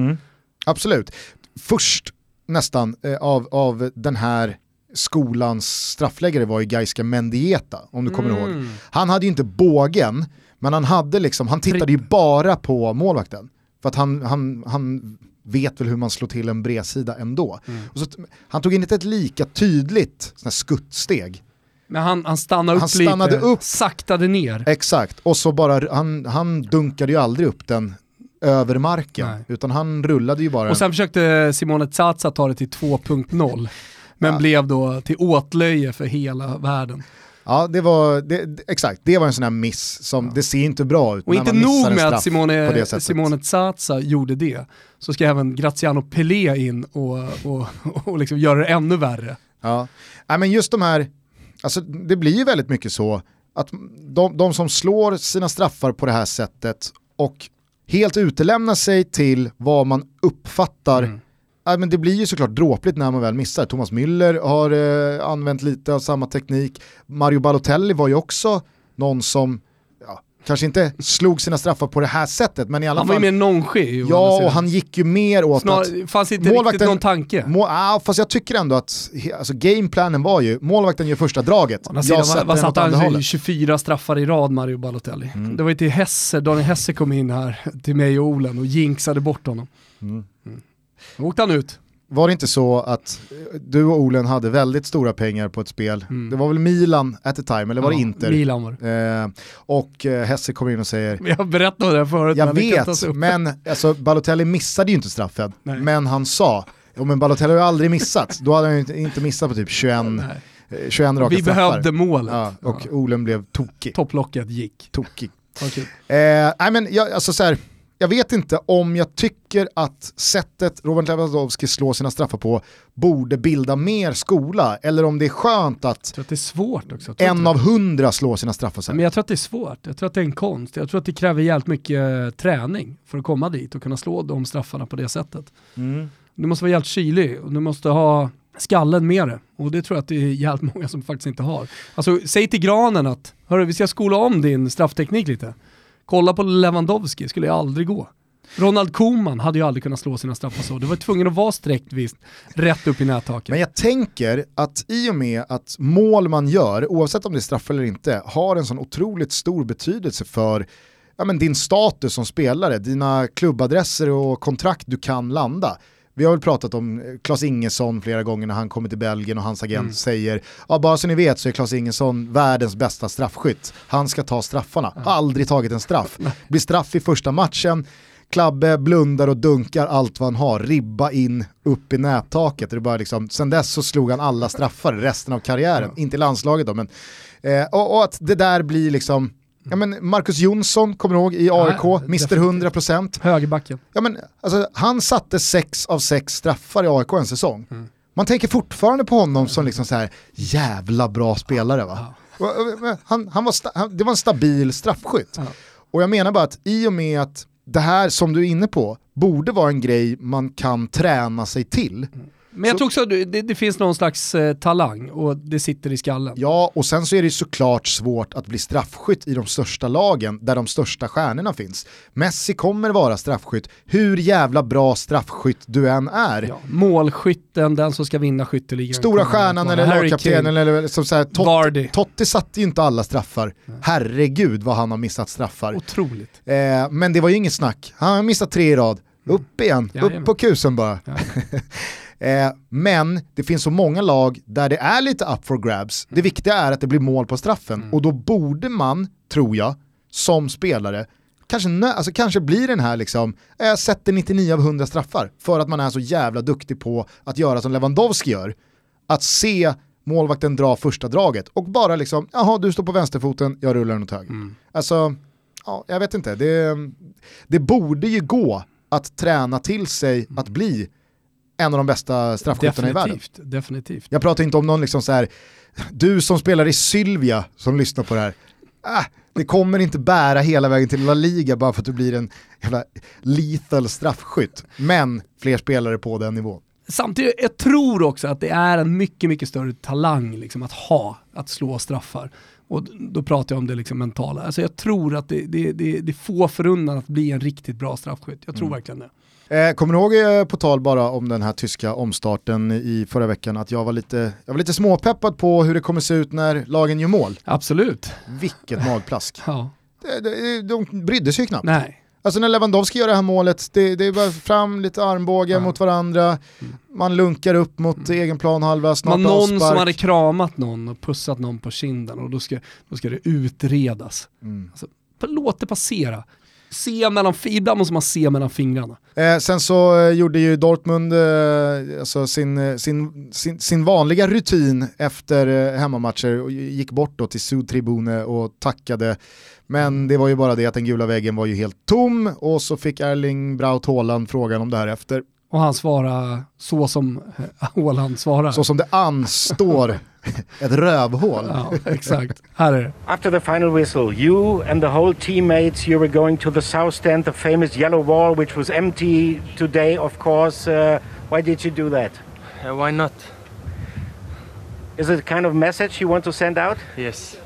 Absolut. Först nästan eh, av, av den här skolans straffläggare var ju Gaiska Mendieta, om du kommer ihåg. Han hade ju inte bågen, men han hade liksom, han tittade ju bara på målvakten. För att han, han, han vet väl hur man slår till en bredsida ändå. Och så, han tog in ett lika tydligt sån skuttsteg. Men han, han stannade upp Han stannade lite, upp. saktade ner. Exakt, och så bara, han, han dunkade ju aldrig upp den över marken, Nej. utan han rullade ju bara Och sen försökte Simone Zaza ta det till 2.0, men Ja. blev då till åtlöje för hela världen. Ja, det var, det, exakt, det var en sån här miss som, det ser inte bra ut Och när inte nog med att Simone. Simone Zaza gjorde det, så ska även Graziano Pelé in och, och, och liksom göra det ännu värre. Ja. Nej, men just de här, alltså det blir ju väldigt mycket så att de, de som slår sina straffar på det här sättet och helt utelämnar sig till vad man uppfattar Mm. Ja, men det blir ju såklart dråpligt när man väl missar. Thomas Müller har eh, använt lite av samma teknik. Mario Balotelli var ju också någon som ja, kanske inte slog sina straffar på det här sättet, men i alla Han var ju fall. mer nonché. Ja, och han gick ju mer åt att Snar, fanns inte riktigt någon tanke. Må, ah, fast jag tycker ändå att alltså, gameplanen var ju, målvakten gör första draget, andra sidan, jag sätter vad, andra han? hållet. 24 straffar i rad Mario Balotelli. Mm. Det var ju till Hesse, Daniel Hesse kom in här till mig och Olen och jinxade bort honom. Mm. Då åkte han ut. Var det inte så att eh, du och Olen hade väldigt stora pengar på ett spel? Mm. Det var väl Milan at the time, eller var det Ja, Inter? Milan var det. Eh, och eh, Hesse kommer in och säger berättat om det här förut. Jag det vet, men alltså, Balotelli missade ju inte straffen. Nej. Men han sa, jo men Balotelli har ju aldrig missat. Då hade han ju inte, missat på typ 21, Nej. eh, 21 raka Vi straffar. behövde målet. Ja, och Ja. Olen blev tokig. Topplocket gick. tokig. Kul. Eh, nej men jag, alltså så här, jag vet inte om jag tycker att sättet Robert Lewandowski slår sina straffar på borde bilda mer skola, eller om det är skönt att att det är en av hundra slår sina straffar så Men här. jag tror att det är svårt. Jag tror att det är en konst. Jag tror att det kräver jävligt mycket eh, träning för att komma dit och kunna slå de straffarna på det sättet. Du måste vara jävligt kylig och du måste ha skallen med det. Och det tror jag att det är jävligt många som faktiskt inte har. Alltså säg till Granen att, hörru vi ska skola om din straffteknik lite. Kolla på Lewandowski, skulle jag aldrig gå. Ronald Koeman hade ju aldrig kunnat slå sina straffar så. Det var tvungen att vara sträckt visst, rätt upp i nättaket. Men jag tänker att i och med att mål man gör, oavsett om det är straff eller inte, har en sån otroligt stor betydelse för ja, men din status som spelare, dina klubbadresser och kontrakt du kan landa. Vi har väl pratat om Klas Ingesson flera gånger när han kommer till Belgien och hans agent mm. säger, ja bara så ni vet så är Klas Ingesson världens bästa straffskytt. Han ska ta straffarna, har aldrig tagit en straff. Blir straff i första matchen, Klabbe blundar och dunkar allt vad han har, ribba in upp i nättaket. Det bara liksom, sen dess så slog han alla straffar resten av karriären, inte i landslaget då men. Eh, och, och, att det där blir liksom, Ja, men Marcus Jonsson, kommer du ihåg, i AIK, ja, Mr 100%. Högerbacken. Ja, men, alltså, han satte sex av sex straffar i AIK en säsong. Mm. Man tänker fortfarande på honom som liksom så här, jävla bra spelare va? Han, han var han, det var en stabil straffskytt. Ja. Och jag menar bara att i och med att det här som du är inne på borde vara en grej man kan träna sig till. Mm men jag så, tror också att det, det, finns någon slags eh, talang och det sitter i skallen. Ja, och sen så är det såklart svårt att bli straffskytt i de största lagen där de största stjärnorna finns. Messi kommer vara straffskytt, hur jävla bra straffskytt du än är. Ja, målskytten, den som ska vinna skytteligan. Stora stjärnan eller lagkaptenen eller som säger Totti, Totti satte ju inte alla straffar. Ja. Herregud vad han har missat straffar. Otroligt. Eh, men det var ju inget snack, han har missat tre i rad. Upp igen, ja, upp på kusen bara. Eh, men det finns så många lag där det är lite up for grabs. Det viktiga är att det blir mål på straffen mm. och då borde man, tror jag, som spelare Kanske, alltså kanske blir den här liksom, jag sätter 99 av 100 straffar för att man är så jävla duktig på att göra som Lewandowski gör. Att se målvakten dra första draget och bara liksom, jaha du står på vänsterfoten, jag rullar den åt höger. Mm. Alltså, ja, jag vet inte, det, det borde ju gå att träna till sig mm. att bli en av de bästa straffskyttarna i världen. Definitivt. Jag pratar inte om någon liksom så här, du som spelar i Sylvia som lyssnar på det här, ah, det kommer inte bära hela vägen till La Liga bara för att du blir en jävla lethal straffskytt. Men fler spelare på den nivån. Samtidigt, jag tror också att det är en mycket, mycket större talang liksom, att ha, att slå straffar. Och då pratar jag om det liksom mentala. Alltså jag tror att det, det, det, det får förunnat att bli en riktigt bra straffskytt. Jag tror mm. verkligen det. Eh, kommer du ihåg, eh, på tal bara om den här tyska omstarten i förra veckan, att jag var lite, jag var lite småpeppad på hur det kommer se ut när lagen gör mål? Absolut. Vilket magplask. ja. de, de, de brydde sig knappt. Nej. Alltså när Lewandowski gör det här målet, det, det är bara fram lite armbågar ja. mot varandra, mm. man lunkar upp mot mm. egen planhalva, snart Man någon avspark. som hade kramat någon och pussat någon på kinden och då ska, då ska det utredas. Mm. Alltså, låt det passera se mellan, ibland måste man se mellan fingrarna. Eh, sen så eh, gjorde ju Dortmund eh, alltså sin, eh, sin, sin, sin, vanliga rutin efter eh, hemmamatcher och gick bort då till Sudtribune och tackade. Men det var ju bara det att den gula väggen var ju helt tom och så fick Erling Braut Haaland frågan om det här efter. Och han svarade så som Haaland svarar. Så som det anstår ett rövhål. Ja, exakt. Här är det. After the final whistle, you and the whole teammates, you were going to the south stand, the famous yellow wall, which was empty today, of course. Uh, why did you do that? Uh, why not? Is it a kind of message you want to send out? Yes.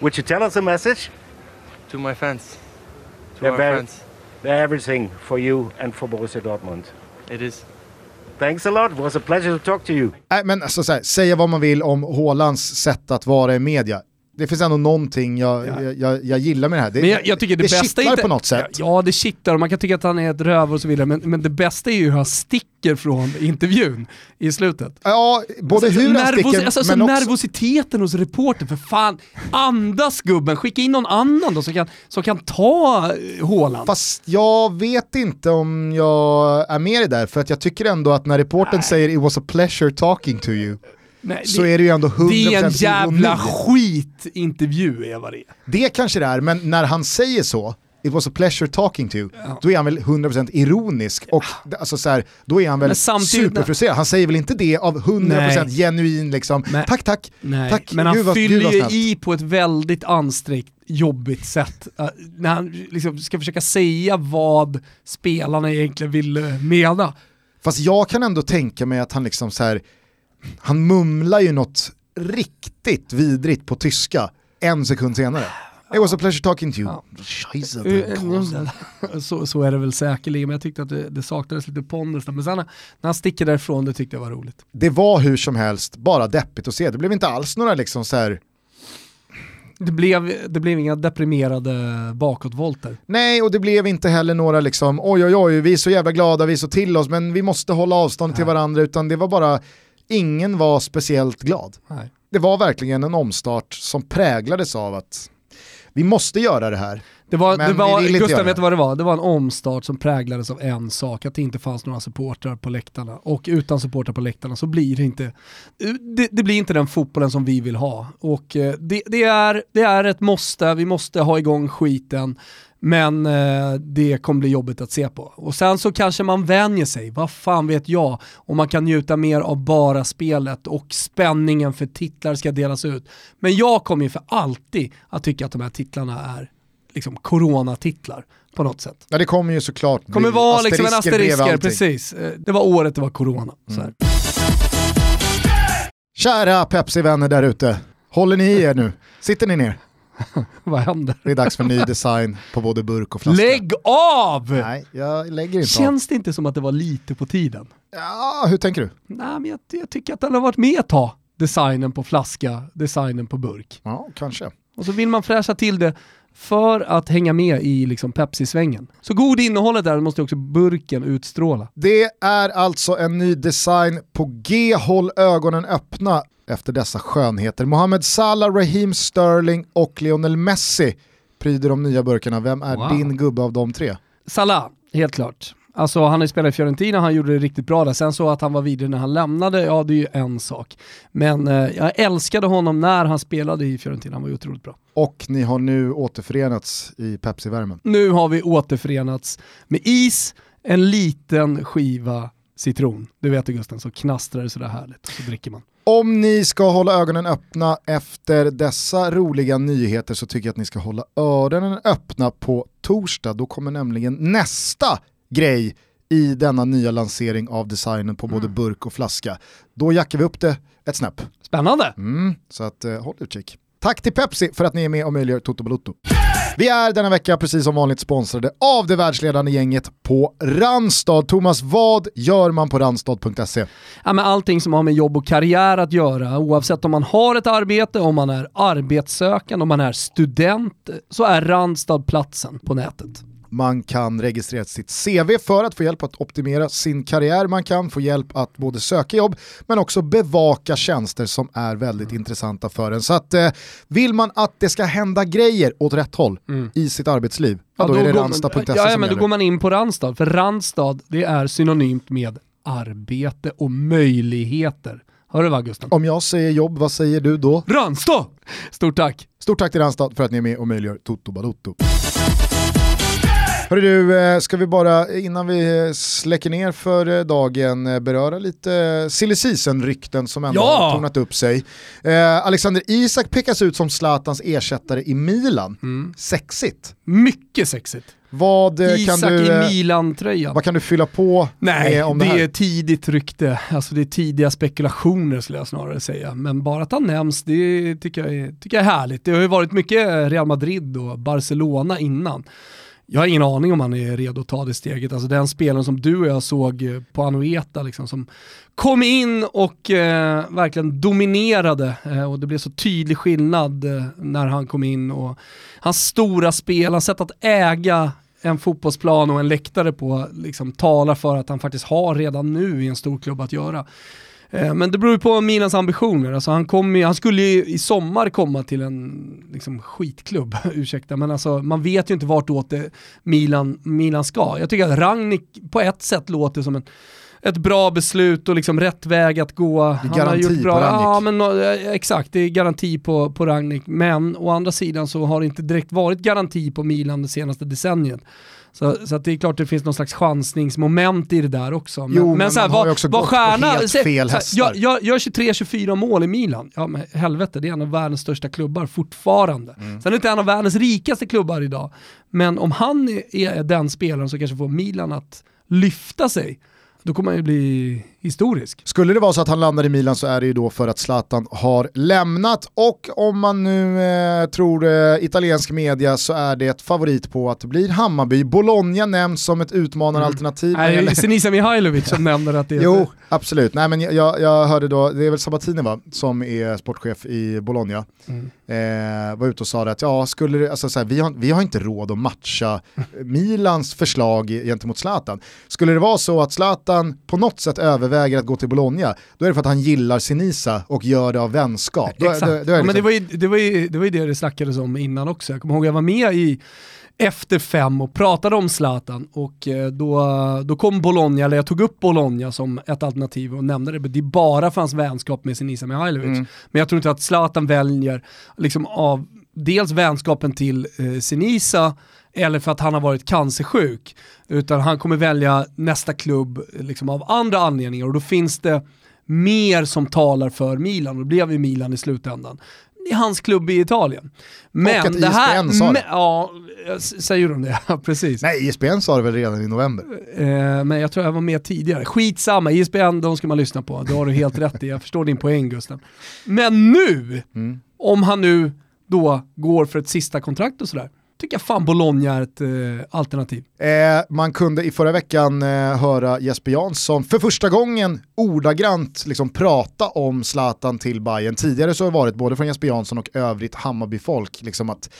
Would you tell us a message? To my fans. To they're our very, friends. They're everything for you and for Borussia Dortmund. It is. Thanks a lot, it was a pleasure to talk to you. Nej, men alltså, så här, säga vad man vill om Hålands sätt att vara i media det finns ändå någonting jag, ja. jag, jag, jag, gillar med det här. Det, men jag, jag tycker det, det bästa inte, på något sätt. Ja, det kittlar och man kan tycka att han är ett röv och så vidare, men, men det bästa är ju hur han sticker från intervjun i slutet. Ja, både alltså, hur han nervos, sticker, alltså, alltså, men också... Nervositeten hos reportern, för fan, andas gubben, skicka in någon annan då som kan, som kan ta Håland. Eh, Fast jag vet inte om jag är med i det där, för att jag tycker ändå att när reportern säger “It was a pleasure talking to you” Nej, så det, är det ju ändå 100% Det är en jävla skitintervju vad det. Det kanske det är, men när han säger så, It was a pleasure talking to you, ja. då är han väl 100% ironisk och alltså så här, då är han väl superfrustrerad. Han säger väl inte det av 100% Nej. genuin liksom, men, tack tack, Nej. tack. Men han fyller ju i på ett väldigt ansträngt, jobbigt sätt. Uh, när han liksom ska försöka säga vad spelarna egentligen vill mena Fast jag kan ändå tänka mig att han liksom så här, han mumlar ju något riktigt vidrigt på tyska en sekund senare. It was a pleasure talking to you. Ja. Scheisse, Eh, Så, så är det väl säkerligen, men jag tyckte att det, det saknades lite pondus. Men sen när när han sticker därifrån, det tyckte jag var roligt. Det var hur som helst bara deppigt att se. Det blev inte alls några liksom så här Det blev, det blev inga deprimerade bakåtvolter. Nej, och det blev inte heller några liksom, oj oj oj, vi är så jävla glada, vi är så till oss, men vi måste hålla avstånd till varandra, utan det var bara, ingen var speciellt glad. Nej. Det var verkligen en omstart som präglades av att vi måste göra det här. Det var, Men det var, vi Gustav vet du vad det var? Det var en omstart som präglades av en sak, att det inte fanns några supportrar på läktarna. Och utan supportrar på läktarna så blir det inte, det, det blir inte den fotbollen som vi vill ha. Och eh, det, det, är, det är ett måste, vi måste ha igång skiten. Men eh, det kommer bli jobbigt att se på. Och sen så kanske man vänjer sig, vad fan vet jag, och man kan njuta mer av bara spelet och spänningen för titlar ska delas ut. Men jag kommer ju för alltid att tycka att de här titlarna är liksom coronatitlar på något sätt. Ja, det kommer ju såklart Det kommer vara liksom en asterisker precis. Eh, Det var året det var corona. Här. Kära Pepsi-vänner där ute, håller ni i er nu? Sitter ni ner? Vad händer? Det är dags för ny design på både burk och flaska. Lägg av! Nej, jag lägger inte av. Känns det inte som att det var lite på tiden? Ja, hur tänker du? Nej, men jag, jag tycker att den har varit med ett tag. Designen på flaska, designen på burk. Ja, kanske. Och så vill man fräscha till det för att hänga med i liksom Pepsi-svängen. Så god innehållet där måste också burken utstråla. Det är alltså en ny design på G. Håll ögonen öppna efter dessa skönheter. Mohamed Salah, Raheem Sterling och Lionel Messi pryder de nya burkarna. Vem är Wow. din gubbe av de tre? Salah, helt klart. Alltså han har ju spelat i Fiorentina, han gjorde det riktigt bra där. Sen så att han var vidare när han lämnade, ja det är ju en sak. Men eh, jag älskade honom när han spelade i Fiorentina, han var ju otroligt bra. Och ni har nu återförenats i Pepsi-värmen. Nu har vi återförenats med is, en liten skiva citron. Du vet Gusten, så knastrar det sådär härligt och så dricker man. Om ni ska hålla ögonen öppna efter dessa roliga nyheter så tycker jag att ni ska hålla öronen öppna på torsdag. Då kommer nämligen nästa grej i denna nya lansering av designen på både burk och flaska. Då jackar vi upp det ett snäpp. Spännande! Mm, så att eh, håll utkik. Tack till Pepsi för att ni är med och möjliggör Toto Balotto. Vi är denna vecka precis som vanligt sponsrade av det världsledande gänget på Randstad. Thomas, vad gör man på randstad.se? Ja, men allting som har med jobb och karriär att göra, oavsett om man har ett arbete, om man är arbetssökande, om man är student, så är Randstad platsen på nätet. Man kan registrera sitt CV för att få hjälp att optimera sin karriär. Man kan få hjälp att både söka jobb men också bevaka tjänster som är väldigt intressanta för en. Så att eh, vill man att det ska hända grejer åt rätt håll i sitt arbetsliv, ja, då, är det randstad.se ja, ja, som men Då gäller. går man in på Randstad, för Randstad det är synonymt med arbete och möjligheter. Hör du vad Gustav? Om jag säger jobb, vad säger du då? Randstad! Stort tack! Stort tack till Randstad för att ni är med och möjliggör Toto Balotto. Hörru du, eh, ska vi bara innan vi släcker ner för eh, dagen eh, beröra lite silly season-rykten som ändå Ja! har tornat upp sig. Eh, Alexander Isak pekas ut som Zlatans ersättare i Milan. Mm. Sexigt. Mycket sexigt. Vad, eh, kan Isak du, i eh, Milan-tröjan. vad kan du fylla på Nej, med om det, det här? är tidigt rykte. Alltså det är tidiga spekulationer skulle jag snarare säga. Men bara att han nämns, det tycker jag, är, tycker jag är härligt. Det har ju varit mycket Real Madrid och Barcelona innan. Jag har ingen aning om han är redo att ta det steget. Alltså den spelaren som du och jag såg eh, på Anoeta, liksom, som kom in och eh, verkligen dominerade eh, och det blev så tydlig skillnad eh, när han kom in. Och hans stora spel, hans sätt att äga en fotbollsplan och en läktare på liksom, talar för att han faktiskt har redan nu i en stor klubb att göra. Eh, Men det beror ju på Milans ambitioner. Alltså han, kom ju, han skulle ju i sommar komma till en liksom, skitklubb, ursäkta, men alltså, man vet ju inte vart åt det Milan, Milan ska. Jag tycker att Rangnick på ett sätt låter som en ett bra beslut och liksom rätt väg att gå. Han har garanti gjort bra, på Rangnick. Ja, men, eh, exakt, det är garanti på, på Rangnick. Men å andra sidan så har det inte direkt varit garanti på Milan det senaste decenniet. Så, så att det är klart det finns någon slags chansningsmoment i det där också. Men, Jo, men så här, man har ju också vad gått stjärna, helt fel så här, hästar. jag, jag gör 23-24 mål i Milan. Ja men helvete, det är en av världens största klubbar fortfarande. Mm. Sen är det inte en av världens rikaste klubbar idag. Men om han är, är den spelaren som kanske får Milan att lyfta sig, då kommer han ju bli historisk. Skulle det vara så att han landar i Milan så är det ju då för att Zlatan har lämnat och om man nu eh, tror eh, italiensk media så är det ett favorit på att det blir Hammarby. Bologna nämns som ett utmanaralternativ. Mm. Nej, det är Senisa Mihailovic som nämner att det är... Jo, absolut. Nej, men jag, jag hörde då, det är väl Sabatini va, som är sportchef i Bologna. Mm. Eh, var ute och sa att ja, skulle det, alltså, så här, vi, har, vi har inte råd att matcha Milans förslag gentemot Zlatan. Skulle det vara så att Zlatan på något sätt överväger att gå till Bologna, då är det för att han gillar Sinisa och gör det av vänskap. Då, Exakt. Då, då, då ja, men det, var ju, det, var ju, det var ju det det snackades om innan också. Jag kommer ihåg att jag var med i efter fem och pratade om Zlatan och eh, då, då kom Bologna, eller jag tog upp Bologna som ett alternativ och nämnde det, det bara fanns vänskap med Sinisa Mihailovic. Mm. Men jag tror inte att Zlatan väljer liksom av dels vänskapen till eh, Sinisa eller för att han har varit cancersjuk, utan han kommer välja nästa klubb liksom av andra anledningar och då finns det mer som talar för Milan och det blev ju Milan i slutändan i hans klubb i Italien. Men och att det här, ISBN sa det. ja, säger de det? precis. Nej, ISBN sa det väl redan i november. Eh, men jag tror jag var med tidigare. Skitsamma, ISBN de ska man lyssna på. Det har du helt rätt i, jag förstår din poäng Gusten. Men nu, mm. om han nu då går för ett sista kontrakt och sådär, tycker jag fan Bologna är ett eh, alternativ. Eh, man kunde i förra veckan eh, höra Jesper Jansson för första gången ordagrant liksom prata om Zlatan till Bayern. Tidigare så har det varit både från Jesper Jansson och övrigt Hammarby-folk liksom att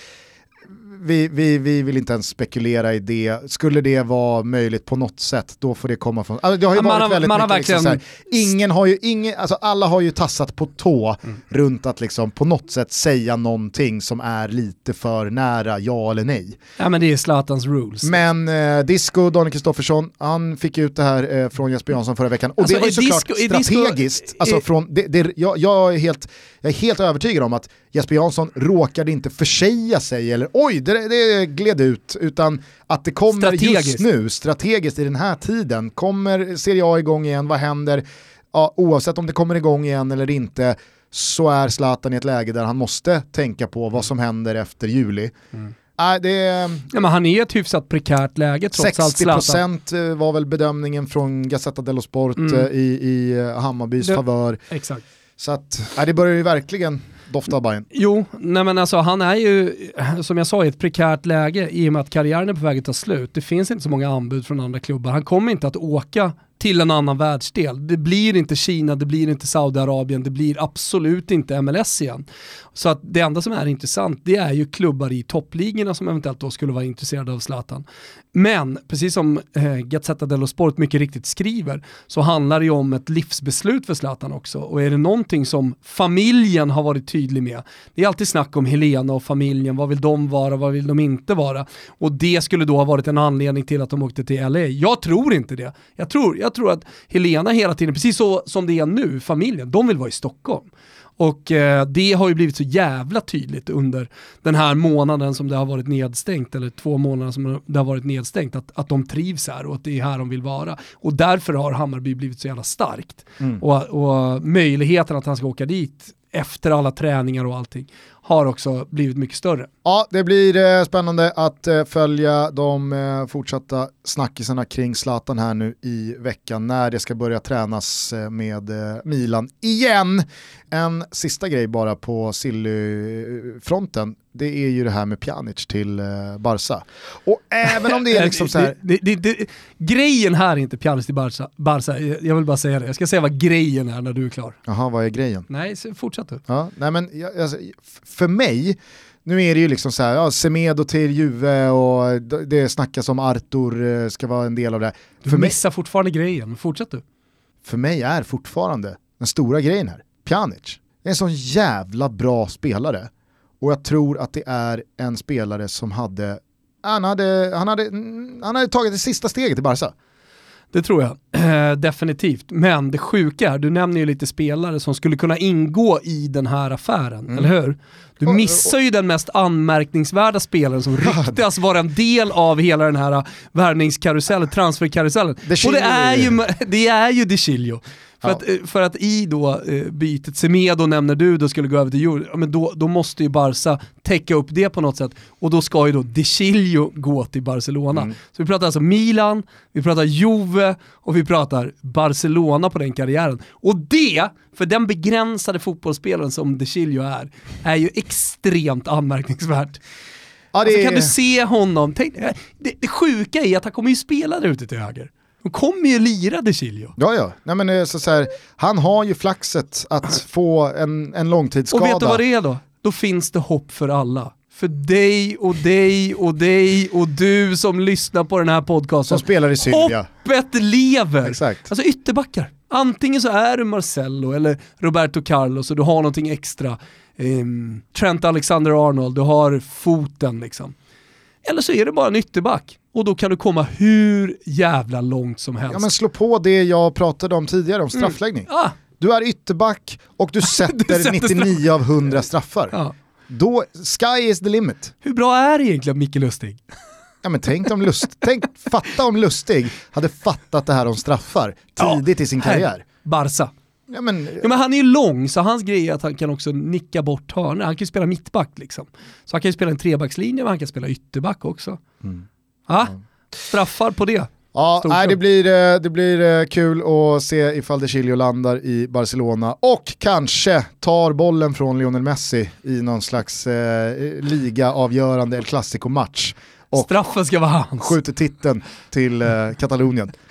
vi, vi, vi vill inte ens spekulera i det. Skulle det vara möjligt på något sätt, då får det komma från... Alltså det har ju man varit har, väldigt mycket liksom verkligen... liksom här, ingen har ju, ingen, alltså alla har ju tassat på tå mm. runt att liksom på något sätt säga någonting som är lite för nära ja eller nej. Ja men det är Zlatans rules. Men eh, Disco, Daniel Kristoffersson, han fick ut det här eh, från Jesper Jansson förra veckan. Och alltså, det var ju såklart disco, strategiskt. Disco, alltså, från, det, det, jag, jag, är helt, jag är helt övertygad om att Jesper Jansson råkade inte försäga sig eller oj, det, det gled ut, utan att det kommer just nu, strategiskt i den här tiden, kommer Serie A igång igen, vad händer? Ja, oavsett om det kommer igång igen eller inte, så är Zlatan i ett läge där han måste tänka på vad som händer efter juli. Mm. Äh, det, ja, men han är i ett hyfsat prekärt läge trots 60% allt Zlatan. Eh, var väl bedömningen från Gazzetta dello Sport mm. Eh, i, i Hammarbys det, favör. Exakt. Så att, äh, det börjar ju verkligen doftar Bayern. Jo, nej men alltså han är ju, som jag sa, i ett prekärt läge i och med att karriären är på väg att ta slut. Det finns inte så många anbud från andra klubbar. Han kommer inte att åka till en annan världsdel. Det blir inte Kina, det blir inte Saudiarabien, det blir absolut inte MLS igen. Så att det enda som är intressant det är ju klubbar i toppligorna som eventuellt då skulle vara intresserade av Zlatan. Men precis som eh, Gazzetta dello Sport mycket riktigt skriver så handlar det ju om ett livsbeslut för Zlatan också. Och är det någonting som familjen har varit tydlig med, det är alltid snack om Helena och familjen, vad vill de vara, vad vill de inte vara? Och det skulle då ha varit en anledning till att de åkte till LA. Jag tror inte det. Jag tror, jag tror att Helena hela tiden, precis så som det är nu, familjen, de vill vara i Stockholm. Och eh, det har ju blivit så jävla tydligt under den här månaden som det har varit nedstängt, eller två månader som det har varit nedstängt, att, att de trivs här och att det är här de vill vara. Och därför har Hammarby blivit så jävla starkt. Mm. Och, och möjligheten att han ska åka dit efter alla träningar och allting har också blivit mycket större. Ja, det blir eh, spännande att eh, följa de eh, fortsatta snackisarna kring Zlatan här nu i veckan när det ska börja tränas eh, med eh, Milan igen. En sista grej bara på Silly-fronten det är ju det här med Pjanic till eh, Barca. Och även om det är liksom så här... det, det, det, grejen här är inte Pjanic till Barca, Barca, jag vill bara säga det. Jag ska säga vad grejen är när du är klar. Jaha, vad är grejen? Nej, fortsätt du. Ja, nej men, alltså, för mig, nu är det ju liksom så här, ja, Semedo till Juve och det snackas om Artur eh, ska vara en del av det. Du för missar mig, fortfarande grejen, fortsätt du. För mig är fortfarande den stora grejen här, Pjanic. är en sån jävla bra spelare och jag tror att det är en spelare som hade, han hade, han hade, han hade tagit det sista steget i Barca. Det tror jag, definitivt. Men det sjuka är, du nämner ju lite spelare som skulle kunna ingå i den här affären, mm. eller hur? Du missar ju den mest anmärkningsvärda spelaren som ryktas vara en del av hela den här värvningskarusellen, transferkarusellen. Och det är ju, det är ju DeCilio. För, Ja. att, eh, för att i då eh, bytet, Semedo nämner du, då skulle gå över till Euro, ja, men då, då måste ju Barca täcka upp det på något sätt. Och då ska ju då De Chilio gå till Barcelona. Mm. Så vi pratar alltså Milan, vi pratar Juve och vi pratar Barcelona på den karriären. Och det, för den begränsade fotbollsspelaren som De Chilio är, är ju extremt anmärkningsvärt. Ja, det Alltså, kan du se honom? Tänk, eh, det, det sjuka är att han kommer ju spela där ute till höger. De kommer ju lira De Chilio. Ja, ja. Nej, men, eh, så, så här, han har ju flaxet att få en, en långtidsskada. Och vet du vad det är då? Då finns det hopp för alla. För dig och dig och dig och du som lyssnar på den här podcasten. Som spelar i Sylvia. Hoppet lever! Exakt. Alltså ytterbackar. Antingen så är du Marcello eller Roberto Carlos och du har någonting extra. Ehm, Trent Alexander-Arnold, du har foten liksom. Eller så är det bara en ytterback. Och då kan du komma hur jävla långt som helst. Ja, men slå på det jag pratade om tidigare, om straffläggning. ah, Du är ytterback och du sätter, sätter 99 av 100 straffar. ja. Då, sky is the limit. Hur bra är egentligen Micke Lustig? Ja, men tänk om Lust, tänk, fatta om Lustig hade fattat det här om straffar tidigt i sin karriär. Barca. Ja, men, Ja, men han är ju lång, så hans grej är att han kan också nicka bort hörnor. Han kan ju spela mittback liksom. Så han kan ju spela en trebackslinje, men han kan spela ytterback också. Ja, straffar på det. ja, nej, det blir, eh, det blir eh, kul att se ifall De Chilio landar i Barcelona och kanske tar bollen från Lionel Messi i någon slags eh, ligaavgörande El Clasico-match och Straffen ska vara hans. skjuter titeln till eh, Katalonien.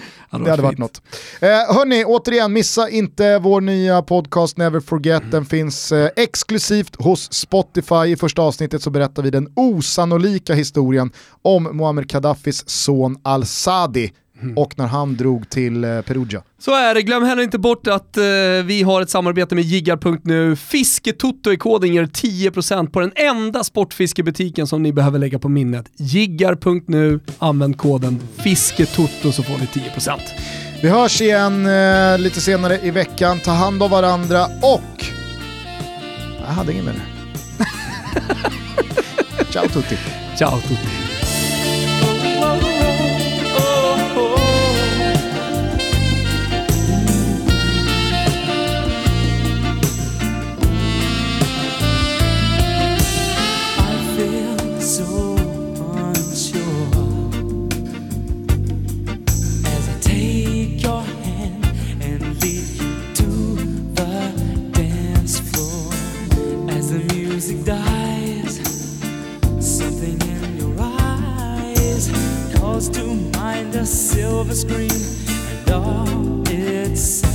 Det hade varit fint. något. Eh, hörni, återigen, missa inte vår nya podcast Never Forget. Den finns eh, exklusivt hos Spotify. I första avsnittet så berättar vi den osannolika historien om Muammar Gaddafis son Al-Sadi och när han drog till eh, Perugia. Så är det, glöm heller inte bort att eh, vi har ett samarbete med Jiggar.nu. Fisketoto i koden ger 10% på den enda sportfiskebutiken som ni behöver lägga på minnet. Jiggar.nu, använd koden Fisketoto så får ni 10%. Vi hörs igen eh, lite senare i veckan. Ta hand om varandra och... Jag hade ingen mer. Ciao tutti. Ciao tutti. calls to mind a silver screen and all its. says.